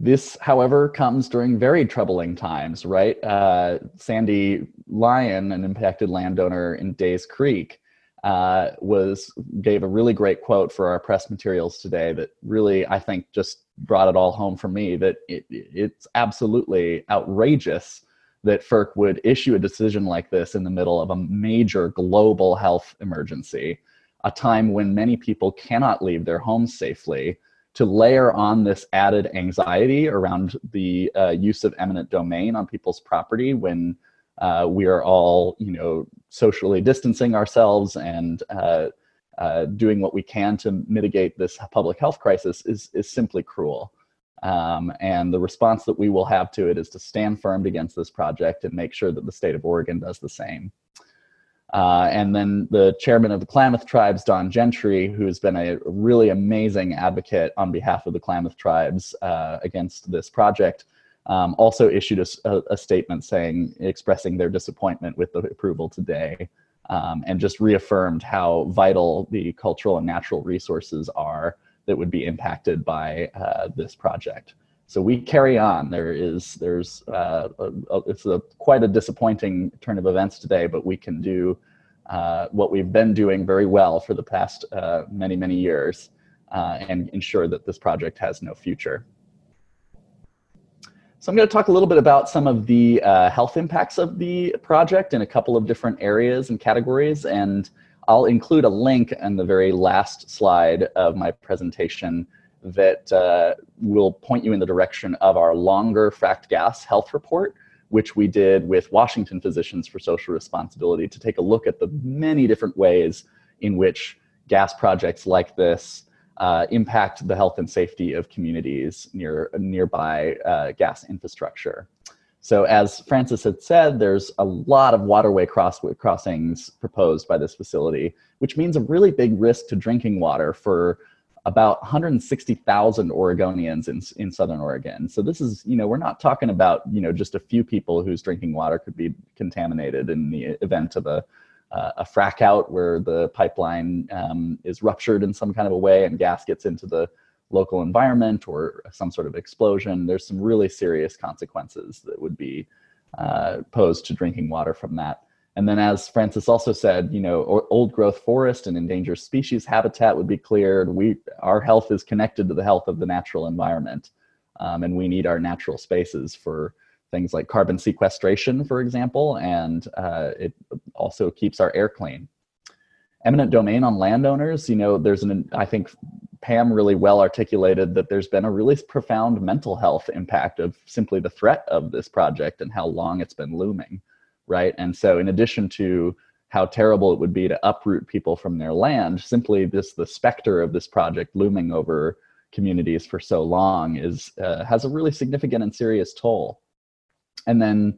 This, however, comes during very troubling times, right? Uh, Sandy Lyon, an impacted landowner in Days Creek, uh, was gave a really great quote for our press materials today that really I think just brought it all home for me that it, it's absolutely outrageous that FERC would issue a decision like this in the middle of a major global health emergency, a time when many people cannot leave their homes safely, to layer on this added anxiety around the uh, use of eminent domain on people's property when uh, we are all, you know, socially distancing ourselves and uh, uh, doing what we can to mitigate this public health crisis is, is simply cruel. Um, and the response that we will have to it is to stand firm against this project and make sure that the state of Oregon does the same. Uh, and then the chairman of the Klamath Tribes, Don Gentry, who's been a really amazing advocate on behalf of the Klamath Tribes uh, against this project, um, also issued a, a, statement saying, expressing their disappointment with the approval today, um, and just reaffirmed how vital the cultural and natural resources are that would be impacted by uh, this project. So we carry on. There is there's uh, a, a, it's a quite a disappointing turn of events today, but we can do uh, what we've been doing very well for the past uh, many many years uh, and ensure that this project has no future. So I'm going to talk a little bit about some of the uh, health impacts of the project in a couple of different areas and categories. And I'll include a link in the very last slide of my presentation that uh, will point you in the direction of our longer fracked gas health report, which we did with Washington Physicians for Social Responsibility to take a look at the many different ways in which gas projects like this uh, impact the health and safety of communities near nearby uh, gas infrastructure. So as Francis had said, there's a lot of waterway cross crossings proposed by this facility, which means a really big risk to drinking water for about 160,000 Oregonians in, in Southern Oregon. So this is, you know, we're not talking about, you know, just a few people whose drinking water could be contaminated in the event of a uh, a frack out where the pipeline um, is ruptured in some kind of a way and gas gets into the local environment or some sort of explosion, there's some really serious consequences that would be uh, posed to drinking water from that. And then, as Francis also said, you know, old growth forest and endangered species habitat would be cleared. We, our health is connected to the health of the natural environment, um, and we need our natural spaces for things like carbon sequestration, for example, and uh, it also keeps our air clean. Eminent domain on landowners, you know, there's an, I think Pam really well articulated that there's been a really profound mental health impact of simply the threat of this project and how long it's been looming, right? And so, in addition to how terrible it would be to uproot people from their land, simply this the specter of this project looming over communities for so long is uh, has a really significant and serious toll and then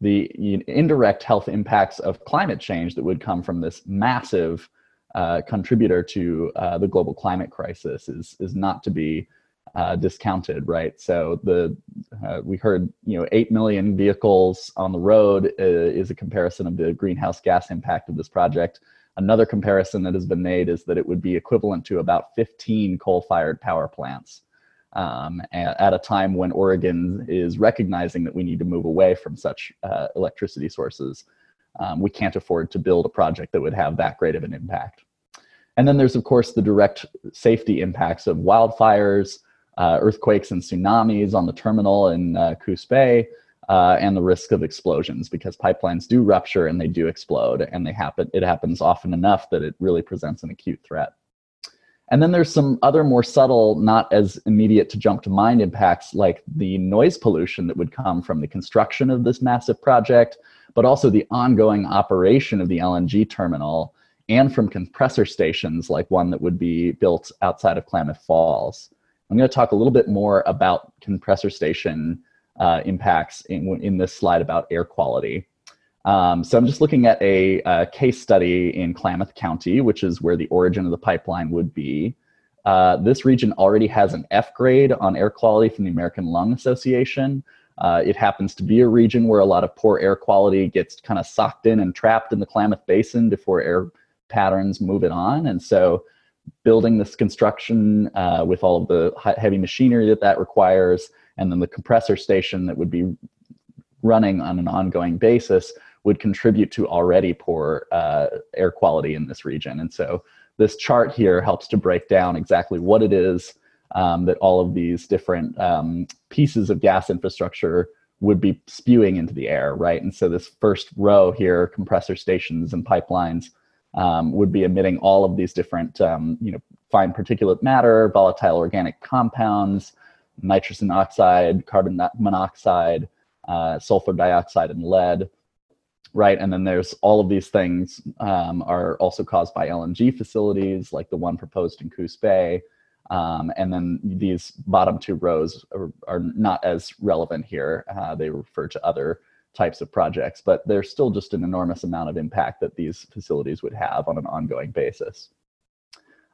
the indirect health impacts of climate change that would come from this massive uh, contributor to uh, the global climate crisis is is not to be uh, discounted, right? So the uh, we heard you know eight million vehicles on the road uh, is a comparison of the greenhouse gas impact of this project. Another comparison that has been made is that it would be equivalent to about 15 coal-fired power plants um, at, a time when Oregon is recognizing that we need to move away from such uh, electricity sources. Um, we can't afford to build a project that would have that great of an impact. And then there's, of course, the direct safety impacts of wildfires, uh, earthquakes, and tsunamis on the terminal in uh, Coos Bay, uh, and the risk of explosions because pipelines do rupture and they do explode, and they happen. It happens often enough that it really presents an acute threat. And then there's some other more subtle, not as immediate to jump to mind impacts, like the noise pollution that would come from the construction of this massive project, but also the ongoing operation of the LNG terminal and from compressor stations like one that would be built outside of Klamath Falls. I'm going to talk a little bit more about compressor station uh, impacts in, in this slide about air quality. Um, so I'm just looking at a, a, case study in Klamath County, which is where the origin of the pipeline would be. Uh, this region already has an F grade on air quality from the American Lung Association. Uh, it happens to be a region where a lot of poor air quality gets kind of socked in and trapped in the Klamath Basin before air patterns move it on. And so building this construction uh, with all of the heavy machinery that that requires, and then the compressor station that would be running on an ongoing basis would contribute to already poor uh, air quality in this region. And so this chart here helps to break down exactly what it is um, that all of these different um, pieces of gas infrastructure would be spewing into the air, right? And so this first row here, compressor stations and pipelines, um, would be emitting all of these different, um, you know, fine particulate matter, volatile organic compounds, nitrogen oxide, carbon monoxide, uh, sulfur dioxide, and lead right? And then there's all of these things um, are also caused by LNG facilities, like the one proposed in Coos Bay. Um, and then these bottom two rows are, are not as relevant here. Uh, they refer to other types of projects, but there's still just an enormous amount of impact that these facilities would have on an ongoing basis.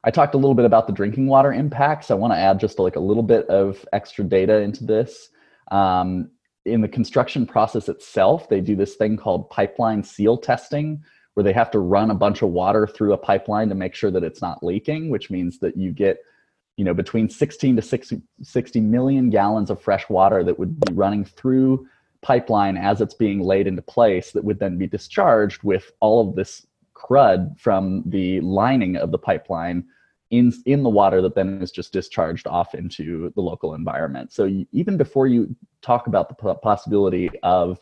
I talked a little bit about the drinking water impacts. I want to add just like a little bit of extra data into this. Um, in the construction process itself, they do this thing called pipeline seal testing, where they have to run a bunch of water through a pipeline to make sure that it's not leaking, which means that you get, you know, between 16 to 60, 60 million gallons of fresh water that would be running through pipeline as it's being laid into place that would then be discharged with all of this crud from the lining of the pipeline in in the water that then is just discharged off into the local environment. So you, even before you talk about the possibility of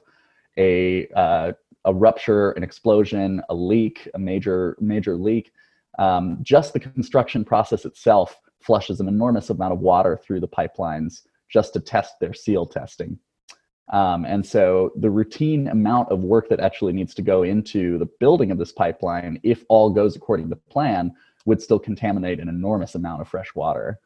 a uh, a rupture, an explosion, a leak, a major major leak, um, just the construction process itself flushes an enormous amount of water through the pipelines just to test their seal testing. Um, and so the routine amount of work that actually needs to go into the building of this pipeline, if all goes according to plan, would still contaminate an enormous amount of fresh water.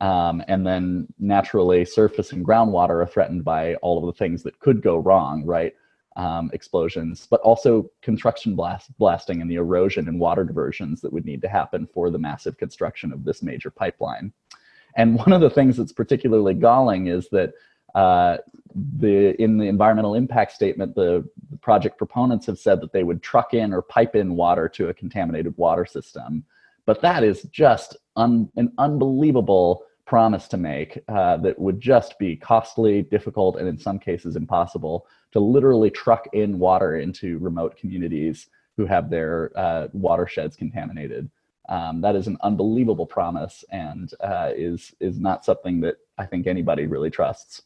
Um, and then naturally, surface and groundwater are threatened by all of the things that could go wrong, right? Um, explosions, but also construction blast, blasting and the erosion and water diversions that would need to happen for the massive construction of this major pipeline. And one of the things that's particularly galling is that uh, the in the environmental impact statement, the, the project proponents have said that they would truck in or pipe in water to a contaminated water system. But that is just un, an unbelievable promise to make uh, that would just be costly, difficult, and in some cases impossible to literally truck in water into remote communities who have their uh, watersheds contaminated. Um, that is an unbelievable promise and uh, is is not something that I think anybody really trusts.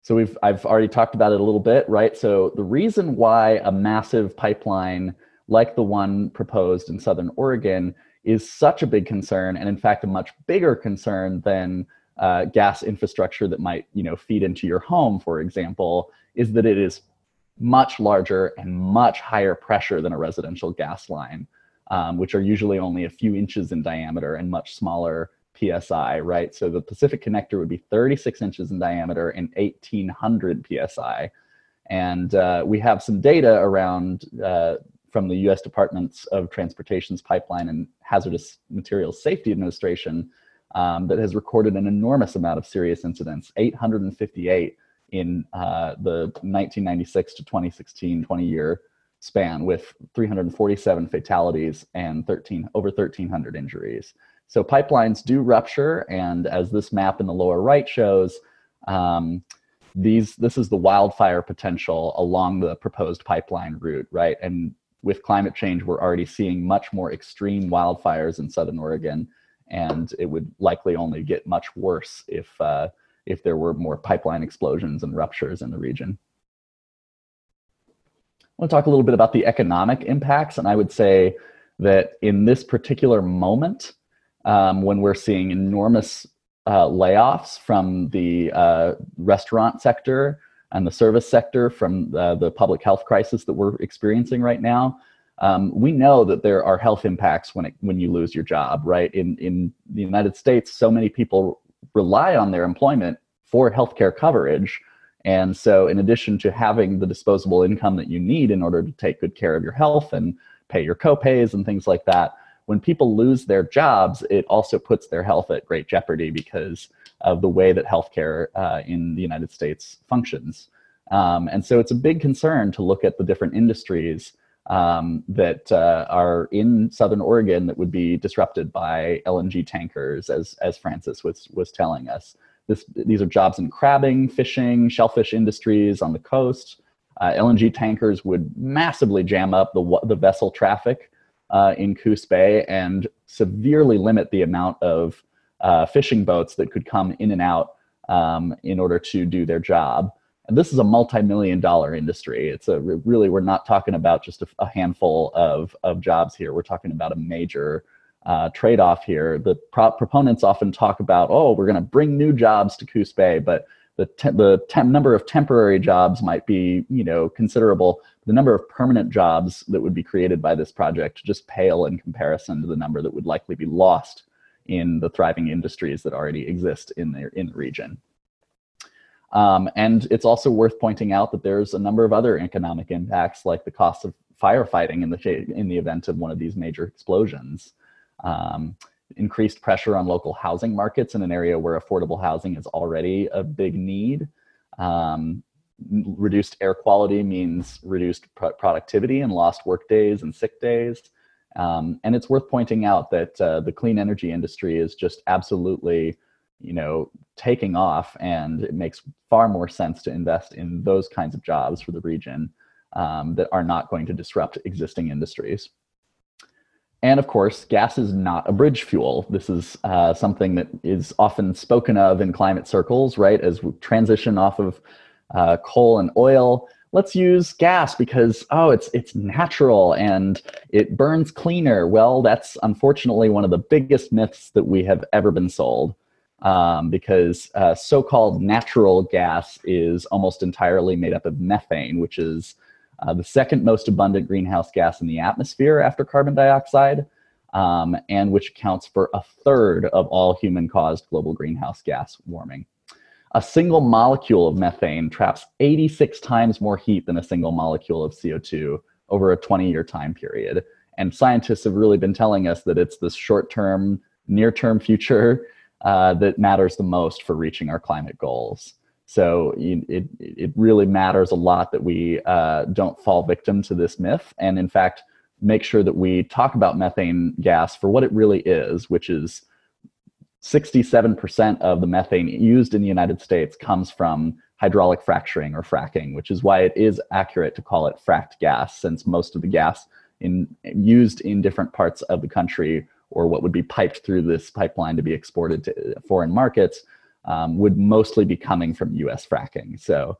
So we've I've already talked about it a little bit, right? So the reason why a massive pipeline like the one proposed in Southern Oregon, is such a big concern, and in fact, a much bigger concern than uh, gas infrastructure that might, you know, feed into your home, for example, is that it is much larger and much higher pressure than a residential gas line, um, which are usually only a few inches in diameter and much smaller psi, right? So the Pacific Connector would be 36 inches in diameter and 1800 psi. And uh, we have some data around uh, from the US Departments of Transportation's Pipeline and Hazardous Materials Safety Administration um, that has recorded an enormous amount of serious incidents, 858 in uh, the 1996 to 2016 20 year span with 347 fatalities and 13 over 1300 injuries. So pipelines do rupture and as this map in the lower right shows um, these this is the wildfire potential along the proposed pipeline route right? And with climate change, we're already seeing much more extreme wildfires in southern Oregon, and it would likely only get much worse if uh, if there were more pipeline explosions and ruptures in the region. I want to talk a little bit about the economic impacts, and I would say that in this particular moment, um, when we're seeing enormous uh, layoffs from the uh, restaurant sector and the service sector from uh, the public health crisis that we're experiencing right now, um, we know that there are health impacts when it, when you lose your job. Right in in the United States, so many people rely on their employment for healthcare coverage. And so, in addition to having the disposable income that you need in order to take good care of your health and pay your copays and things like that, when people lose their jobs, it also puts their health at great jeopardy because of the way that healthcare uh, in the United States functions. Um, and so, it's a big concern to look at the different industries um, that uh, are in Southern Oregon that would be disrupted by LNG tankers, as as Francis was was telling us. This, these are jobs in crabbing, fishing, shellfish industries on the coast. Uh, LNG tankers would massively jam up the the vessel traffic uh, in Coos Bay and severely limit the amount of uh, fishing boats that could come in and out um, in order to do their job. And this is a multi-million dollar industry. It's a really we're not talking about just a, a handful of of jobs here. We're talking about a major uh, trade-off here. The pro- proponents often talk about, oh, we're going to bring new jobs to Coos Bay, but the te- the number of temporary jobs might be you know considerable. The number of permanent jobs that would be created by this project just pale in comparison to the number that would likely be lost in the thriving industries that already exist in the in the region. Um, and it's also worth pointing out that there's a number of other economic impacts, like the cost of firefighting in the in the event of one of these major explosions. Um, increased pressure on local housing markets in an area where affordable housing is already a big need. Um, reduced air quality means reduced pro- productivity and lost work days and sick days. Um, and it's worth pointing out that uh, the clean energy industry is just absolutely you know taking off and it makes far more sense to invest in those kinds of jobs for the region um, that are not going to disrupt existing industries and of course gas is not a bridge fuel. This is uh, something that is often spoken of in climate circles right as we transition off of uh, coal and oil. Let's use gas because oh it's it's natural and it burns cleaner. Well that's unfortunately one of the biggest myths that we have ever been sold um, because uh, so-called natural gas is almost entirely made up of methane, which is uh, the second most abundant greenhouse gas in the atmosphere after carbon dioxide, um, and which accounts for a third of all human-caused global greenhouse gas warming. A single molecule of methane traps 86 times more heat than a single molecule of CO2 over a 20-year time period. And scientists have really been telling us that it's this short-term, near-term future uh, that matters the most for reaching our climate goals. So it, it really matters a lot that we uh, don't fall victim to this myth, and in fact, make sure that we talk about methane gas for what it really is, which is 67% of the methane used in the United States comes from hydraulic fracturing or fracking, which is why it is accurate to call it fracked gas, since most of the gas in, used in different parts of the country or what would be piped through this pipeline to be exported to foreign markets um, would mostly be coming from US fracking. So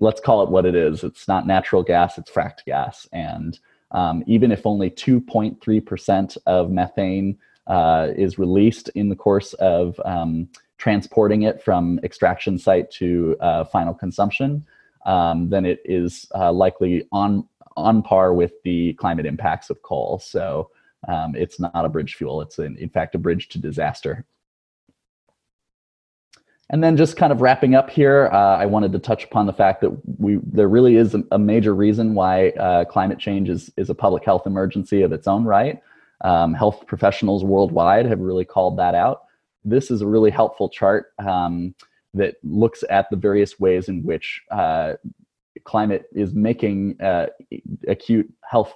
let's call it what it is. It's not natural gas, it's fracked gas. And um, even if only 2.3% of methane uh, is released in the course of um, transporting it from extraction site to uh, final consumption, um, then it is uh, likely on on par with the climate impacts of coal. So um, it's not a bridge fuel. It's in, in fact a bridge to disaster. And then just kind of wrapping up here, uh, I wanted to touch upon the fact that we there really is a, major reason why uh, climate change is, is a public health emergency of its own right. Um, health professionals worldwide have really called that out. This is a really helpful chart um, that looks at the various ways in which uh, climate is making uh, acute health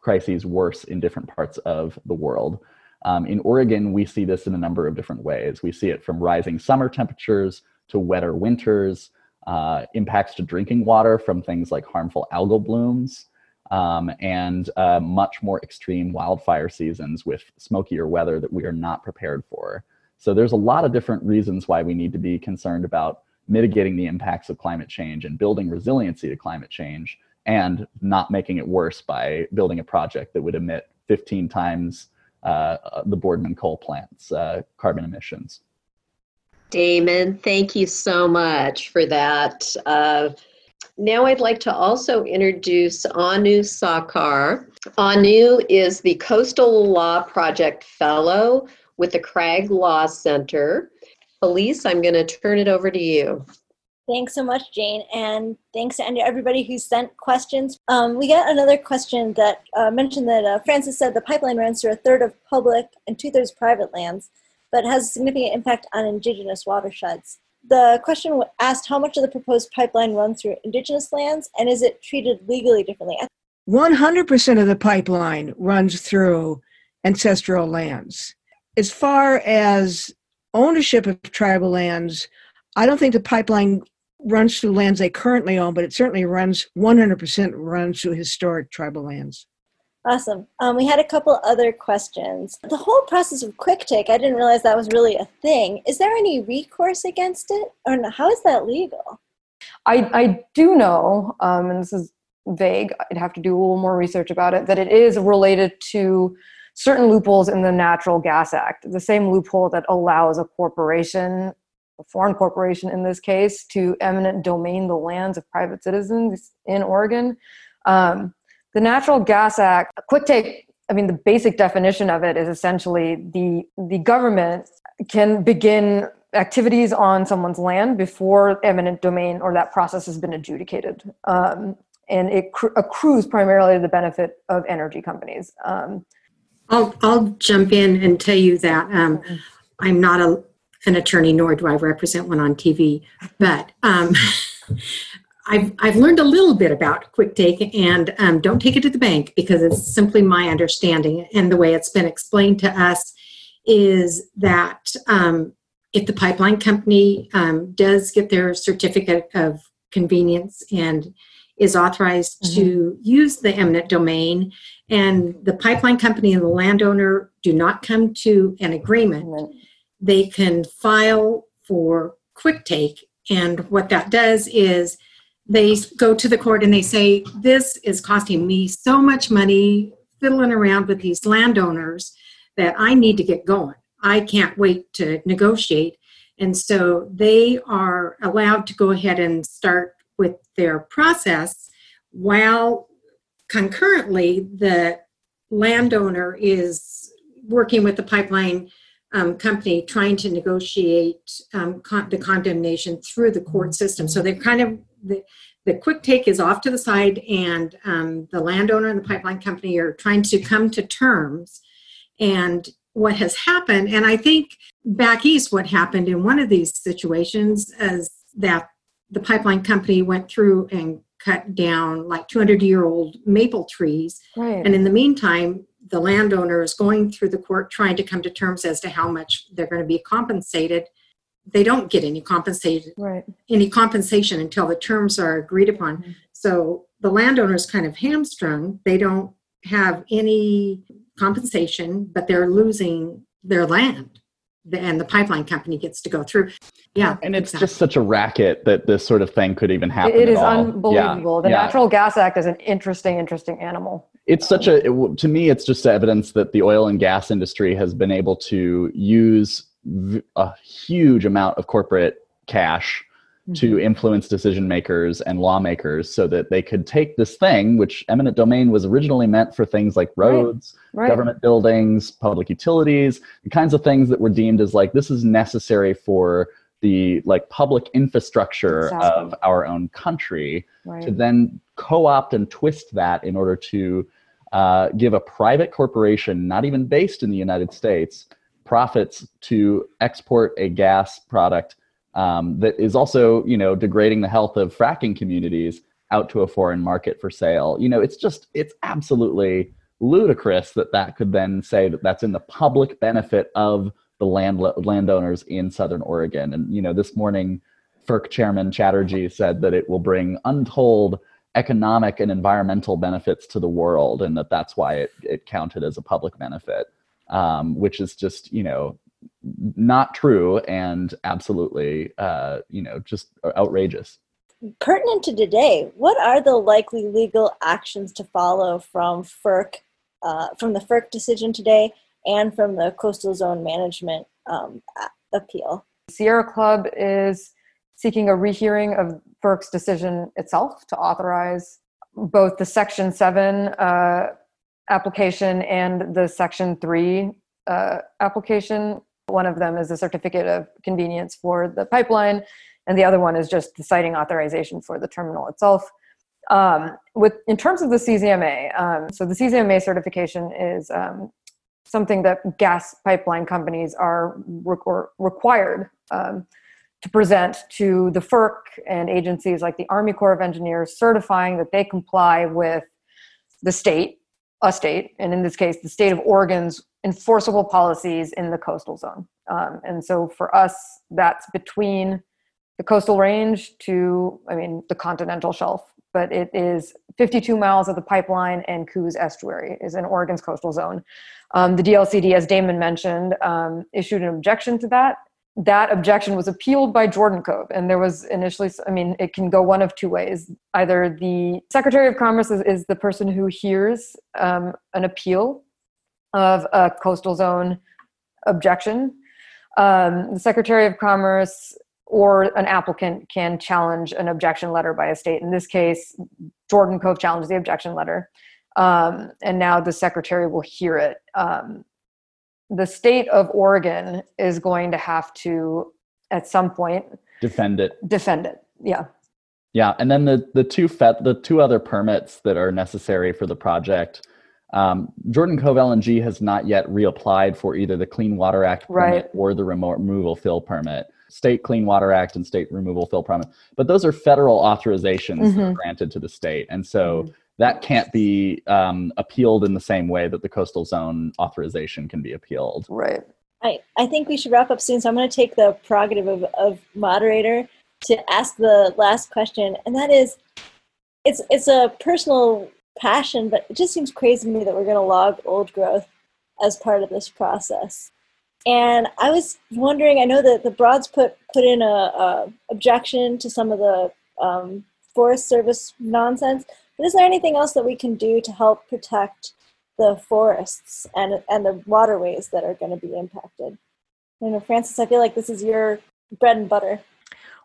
crises worse in different parts of the world. Um, in Oregon, we see this in a number of different ways. We see it from rising summer temperatures to wetter winters, uh, impacts to drinking water from things like harmful algal blooms, um, and uh, much more extreme wildfire seasons with smokier weather that we are not prepared for. So there's a lot of different reasons why we need to be concerned about mitigating the impacts of climate change and building resiliency to climate change and not making it worse by building a project that would emit 15 times the Boardman coal plant's uh, carbon emissions. Damon, thank you so much for that. Uh, now I'd like to also introduce Anu Sawkar. Anu is the Coastal Law Project Fellow with the Crag Law Center. Elise, I'm going to turn it over to you. Thanks so much, Jane, and thanks to everybody who sent questions. Um, we got another question that uh, mentioned that uh, Francis said the pipeline runs through a third of public and two thirds private lands, but has a significant impact on indigenous watersheds. The question asked how much of the proposed pipeline runs through indigenous lands, and is it treated legally differently? 100% of the pipeline runs through ancestral lands. As far as ownership of tribal lands, I don't think the pipeline runs through lands they currently own, but it certainly runs 100% runs through historic tribal lands. Awesome. Um, we had a couple other questions. The whole process of quick take, I didn't realize that was really a thing. Is there any recourse against it, or how is that legal? I, I do know, um, and this is vague, I'd have to do a little more research about it, that it is related to certain loopholes in the Natural Gas Act, the same loophole that allows a corporation a foreign corporation in this case, to eminent domain the lands of private citizens in Oregon. Um, the Natural Gas Act, a quick take, I mean, the basic definition of it is essentially the, the government can begin activities on someone's land before eminent domain or that process has been adjudicated. Um, and it cr- accrues primarily to the benefit of energy companies. Um, I'll, I'll jump in and tell you that um, I'm not a an attorney, nor do I represent one on TV. But um, I've, I've learned a little bit about quick take and um, don't take it to the bank because it's simply my understanding. And the way it's been explained to us is that um, if the pipeline company um, does get their certificate of convenience and is authorized mm-hmm. to use the eminent domain and the pipeline company and the landowner do not come to an agreement mm-hmm they can file for quick take. And what that does is they go to the court and they say, This is costing me so much money fiddling around with these landowners that I need to get going. I can't wait to negotiate. And so they are allowed to go ahead and start with their process while concurrently the landowner is working with the pipeline um, company trying to negotiate um, con- the condemnation through the court system. So they're kind of the, the quick take is off to the side, and um, the landowner and the pipeline company are trying to come to terms. And what has happened, and I think back east, what happened in one of these situations is that the pipeline company went through and cut down like 200 year old maple trees. Right. And in the meantime, the landowner is going through the court trying to come to terms as to how much they're going to be compensated they don't get any compensated right. any compensation until the terms are agreed upon mm-hmm. so the landowner is kind of hamstrung they don't have any compensation but they're losing their land and the pipeline company gets to go through. Yeah, and it's exactly. just such a racket that this sort of thing could even happen. It is all. unbelievable. Yeah. The yeah. Natural Gas Act is an interesting, interesting animal. It's such a it, to me, it's just evidence that the oil and gas industry has been able to use a huge amount of corporate cash to mm-hmm. influence decision makers and lawmakers so that they could take this thing, which eminent domain was originally meant for things like roads, right. Right. government buildings, public utilities, the kinds of things that were deemed as like this is necessary for the like public infrastructure exactly. of our own country right. to then co-opt and twist that in order to uh, give a private corporation, not even based in the United States, profits to export a gas product um, that is also you know degrading the health of fracking communities out to a foreign market for sale. You know it's just it's absolutely ludicrous that that could then say that that's in the public benefit of the land landowners in southern oregon. And you know this morning FERC chairman chatterjee said that it will bring untold economic and environmental benefits to the world and that that's why it, it counted as a public benefit um, which is just you know not true and absolutely uh, you know just outrageous pertinent to today, what are the likely legal actions to follow from FERC, uh, from the FERC decision today, and from the coastal zone management um, appeal? Sierra Club is seeking a rehearing of FERC's decision itself to authorize both the Section 7 uh, application and the Section 3 uh, application. One of them is a certificate of convenience for the pipeline, and the other one is just the siting authorization for the terminal itself. Um, with in terms of the CZMA, um, so the CZMA certification is um, something that gas pipeline companies are re- required um, to present to the FERC and agencies like the Army Corps of Engineers, certifying that they comply with the state, a state, and in this case, the state of Oregon's enforceable policies in the coastal zone. Um, and so for us, that's between the coastal range to, I mean, the continental shelf. But it is 52 miles of the pipeline and Coos Estuary is in Oregon's coastal zone. Um, the DLCD, as Damon mentioned, um, issued an objection to that that objection was appealed by Jordan Cove. And there was initially, I mean, it can go one of two ways. Either the Secretary of Commerce is, is the person who hears um, an appeal of a coastal zone objection. Um, the Secretary of Commerce or an applicant can challenge an objection letter by a state. In this case, Jordan Cove challenged the objection letter. Um, and now the secretary will hear it. Um, the state of Oregon is going to have to, at some point, defend it. Defend it. Yeah. Yeah, and then the the two fet the two other permits that are necessary for the project. Um, Jordan Cove LNG has not yet reapplied for either the Clean Water Act permit right. or the remote removal fill permit. State Clean Water Act and state removal fill permit, but those are federal authorizations mm-hmm. granted to the state, and so. Mm-hmm that can't be um, appealed in the same way that the coastal zone authorization can be appealed. Right. I, I think we should wrap up soon, so I'm going to take the prerogative of, of moderator to ask the last question, and that is, it's it's a personal passion, but it just seems crazy to me that we're going to log old growth as part of this process. And I was wondering, I know that the Broads put put in a, a objection to some of the um, Forest Service nonsense. But is there anything else that we can do to help protect the forests and and the waterways that are going to be impacted? You know, Francis, I feel like this is your bread and butter.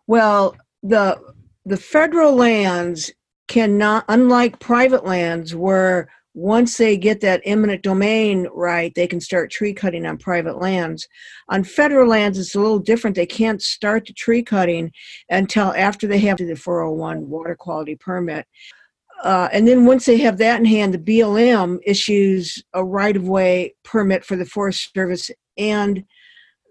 Well, the the federal lands cannot, unlike private lands, where once they get that eminent domain right, they can start tree cutting on private lands. On federal lands, it's a little different. They can't start the tree cutting until after they have the 401 water quality permit. Uh, and then once they have that in hand, the BLM issues a right of way permit for the Forest Service and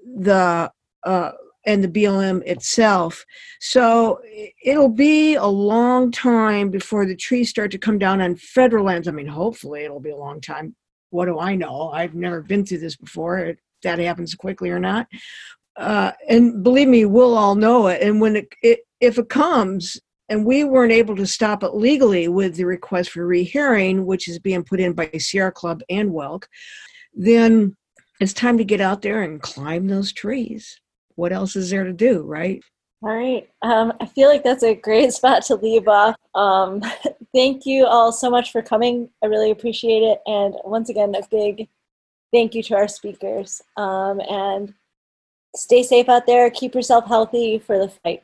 the uh, and the BLM itself. So it'll be a long time before the trees start to come down on federal lands. I mean, hopefully it'll be a long time. What do I know? I've never been through this before. If that happens quickly or not. Uh, and believe me, we'll all know it. And when it, it if it comes, and we weren't able to stop it legally with the request for rehearing, which is being put in by Sierra Club and Welk, then it's time to get out there and climb those trees. What else is there to do, right? All right. Um, I feel like that's a great spot to leave off. Um, thank you all so much for coming. I really appreciate it. And once again, a big thank you to our speakers. Um, and stay safe out there. Keep yourself healthy for the fight.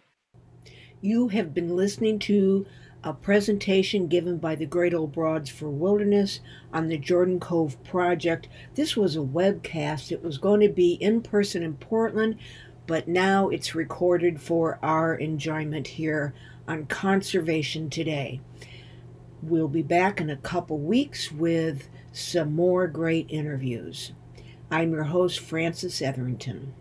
You have been listening to a presentation given by the Great Old Broads for Wilderness on the Jordan Cove project. This was a webcast. It was going to be in person in Portland, but now it's recorded for our enjoyment here on Conservation Today. We'll be back in a couple weeks with some more great interviews. I'm your host, Francis Eatherington.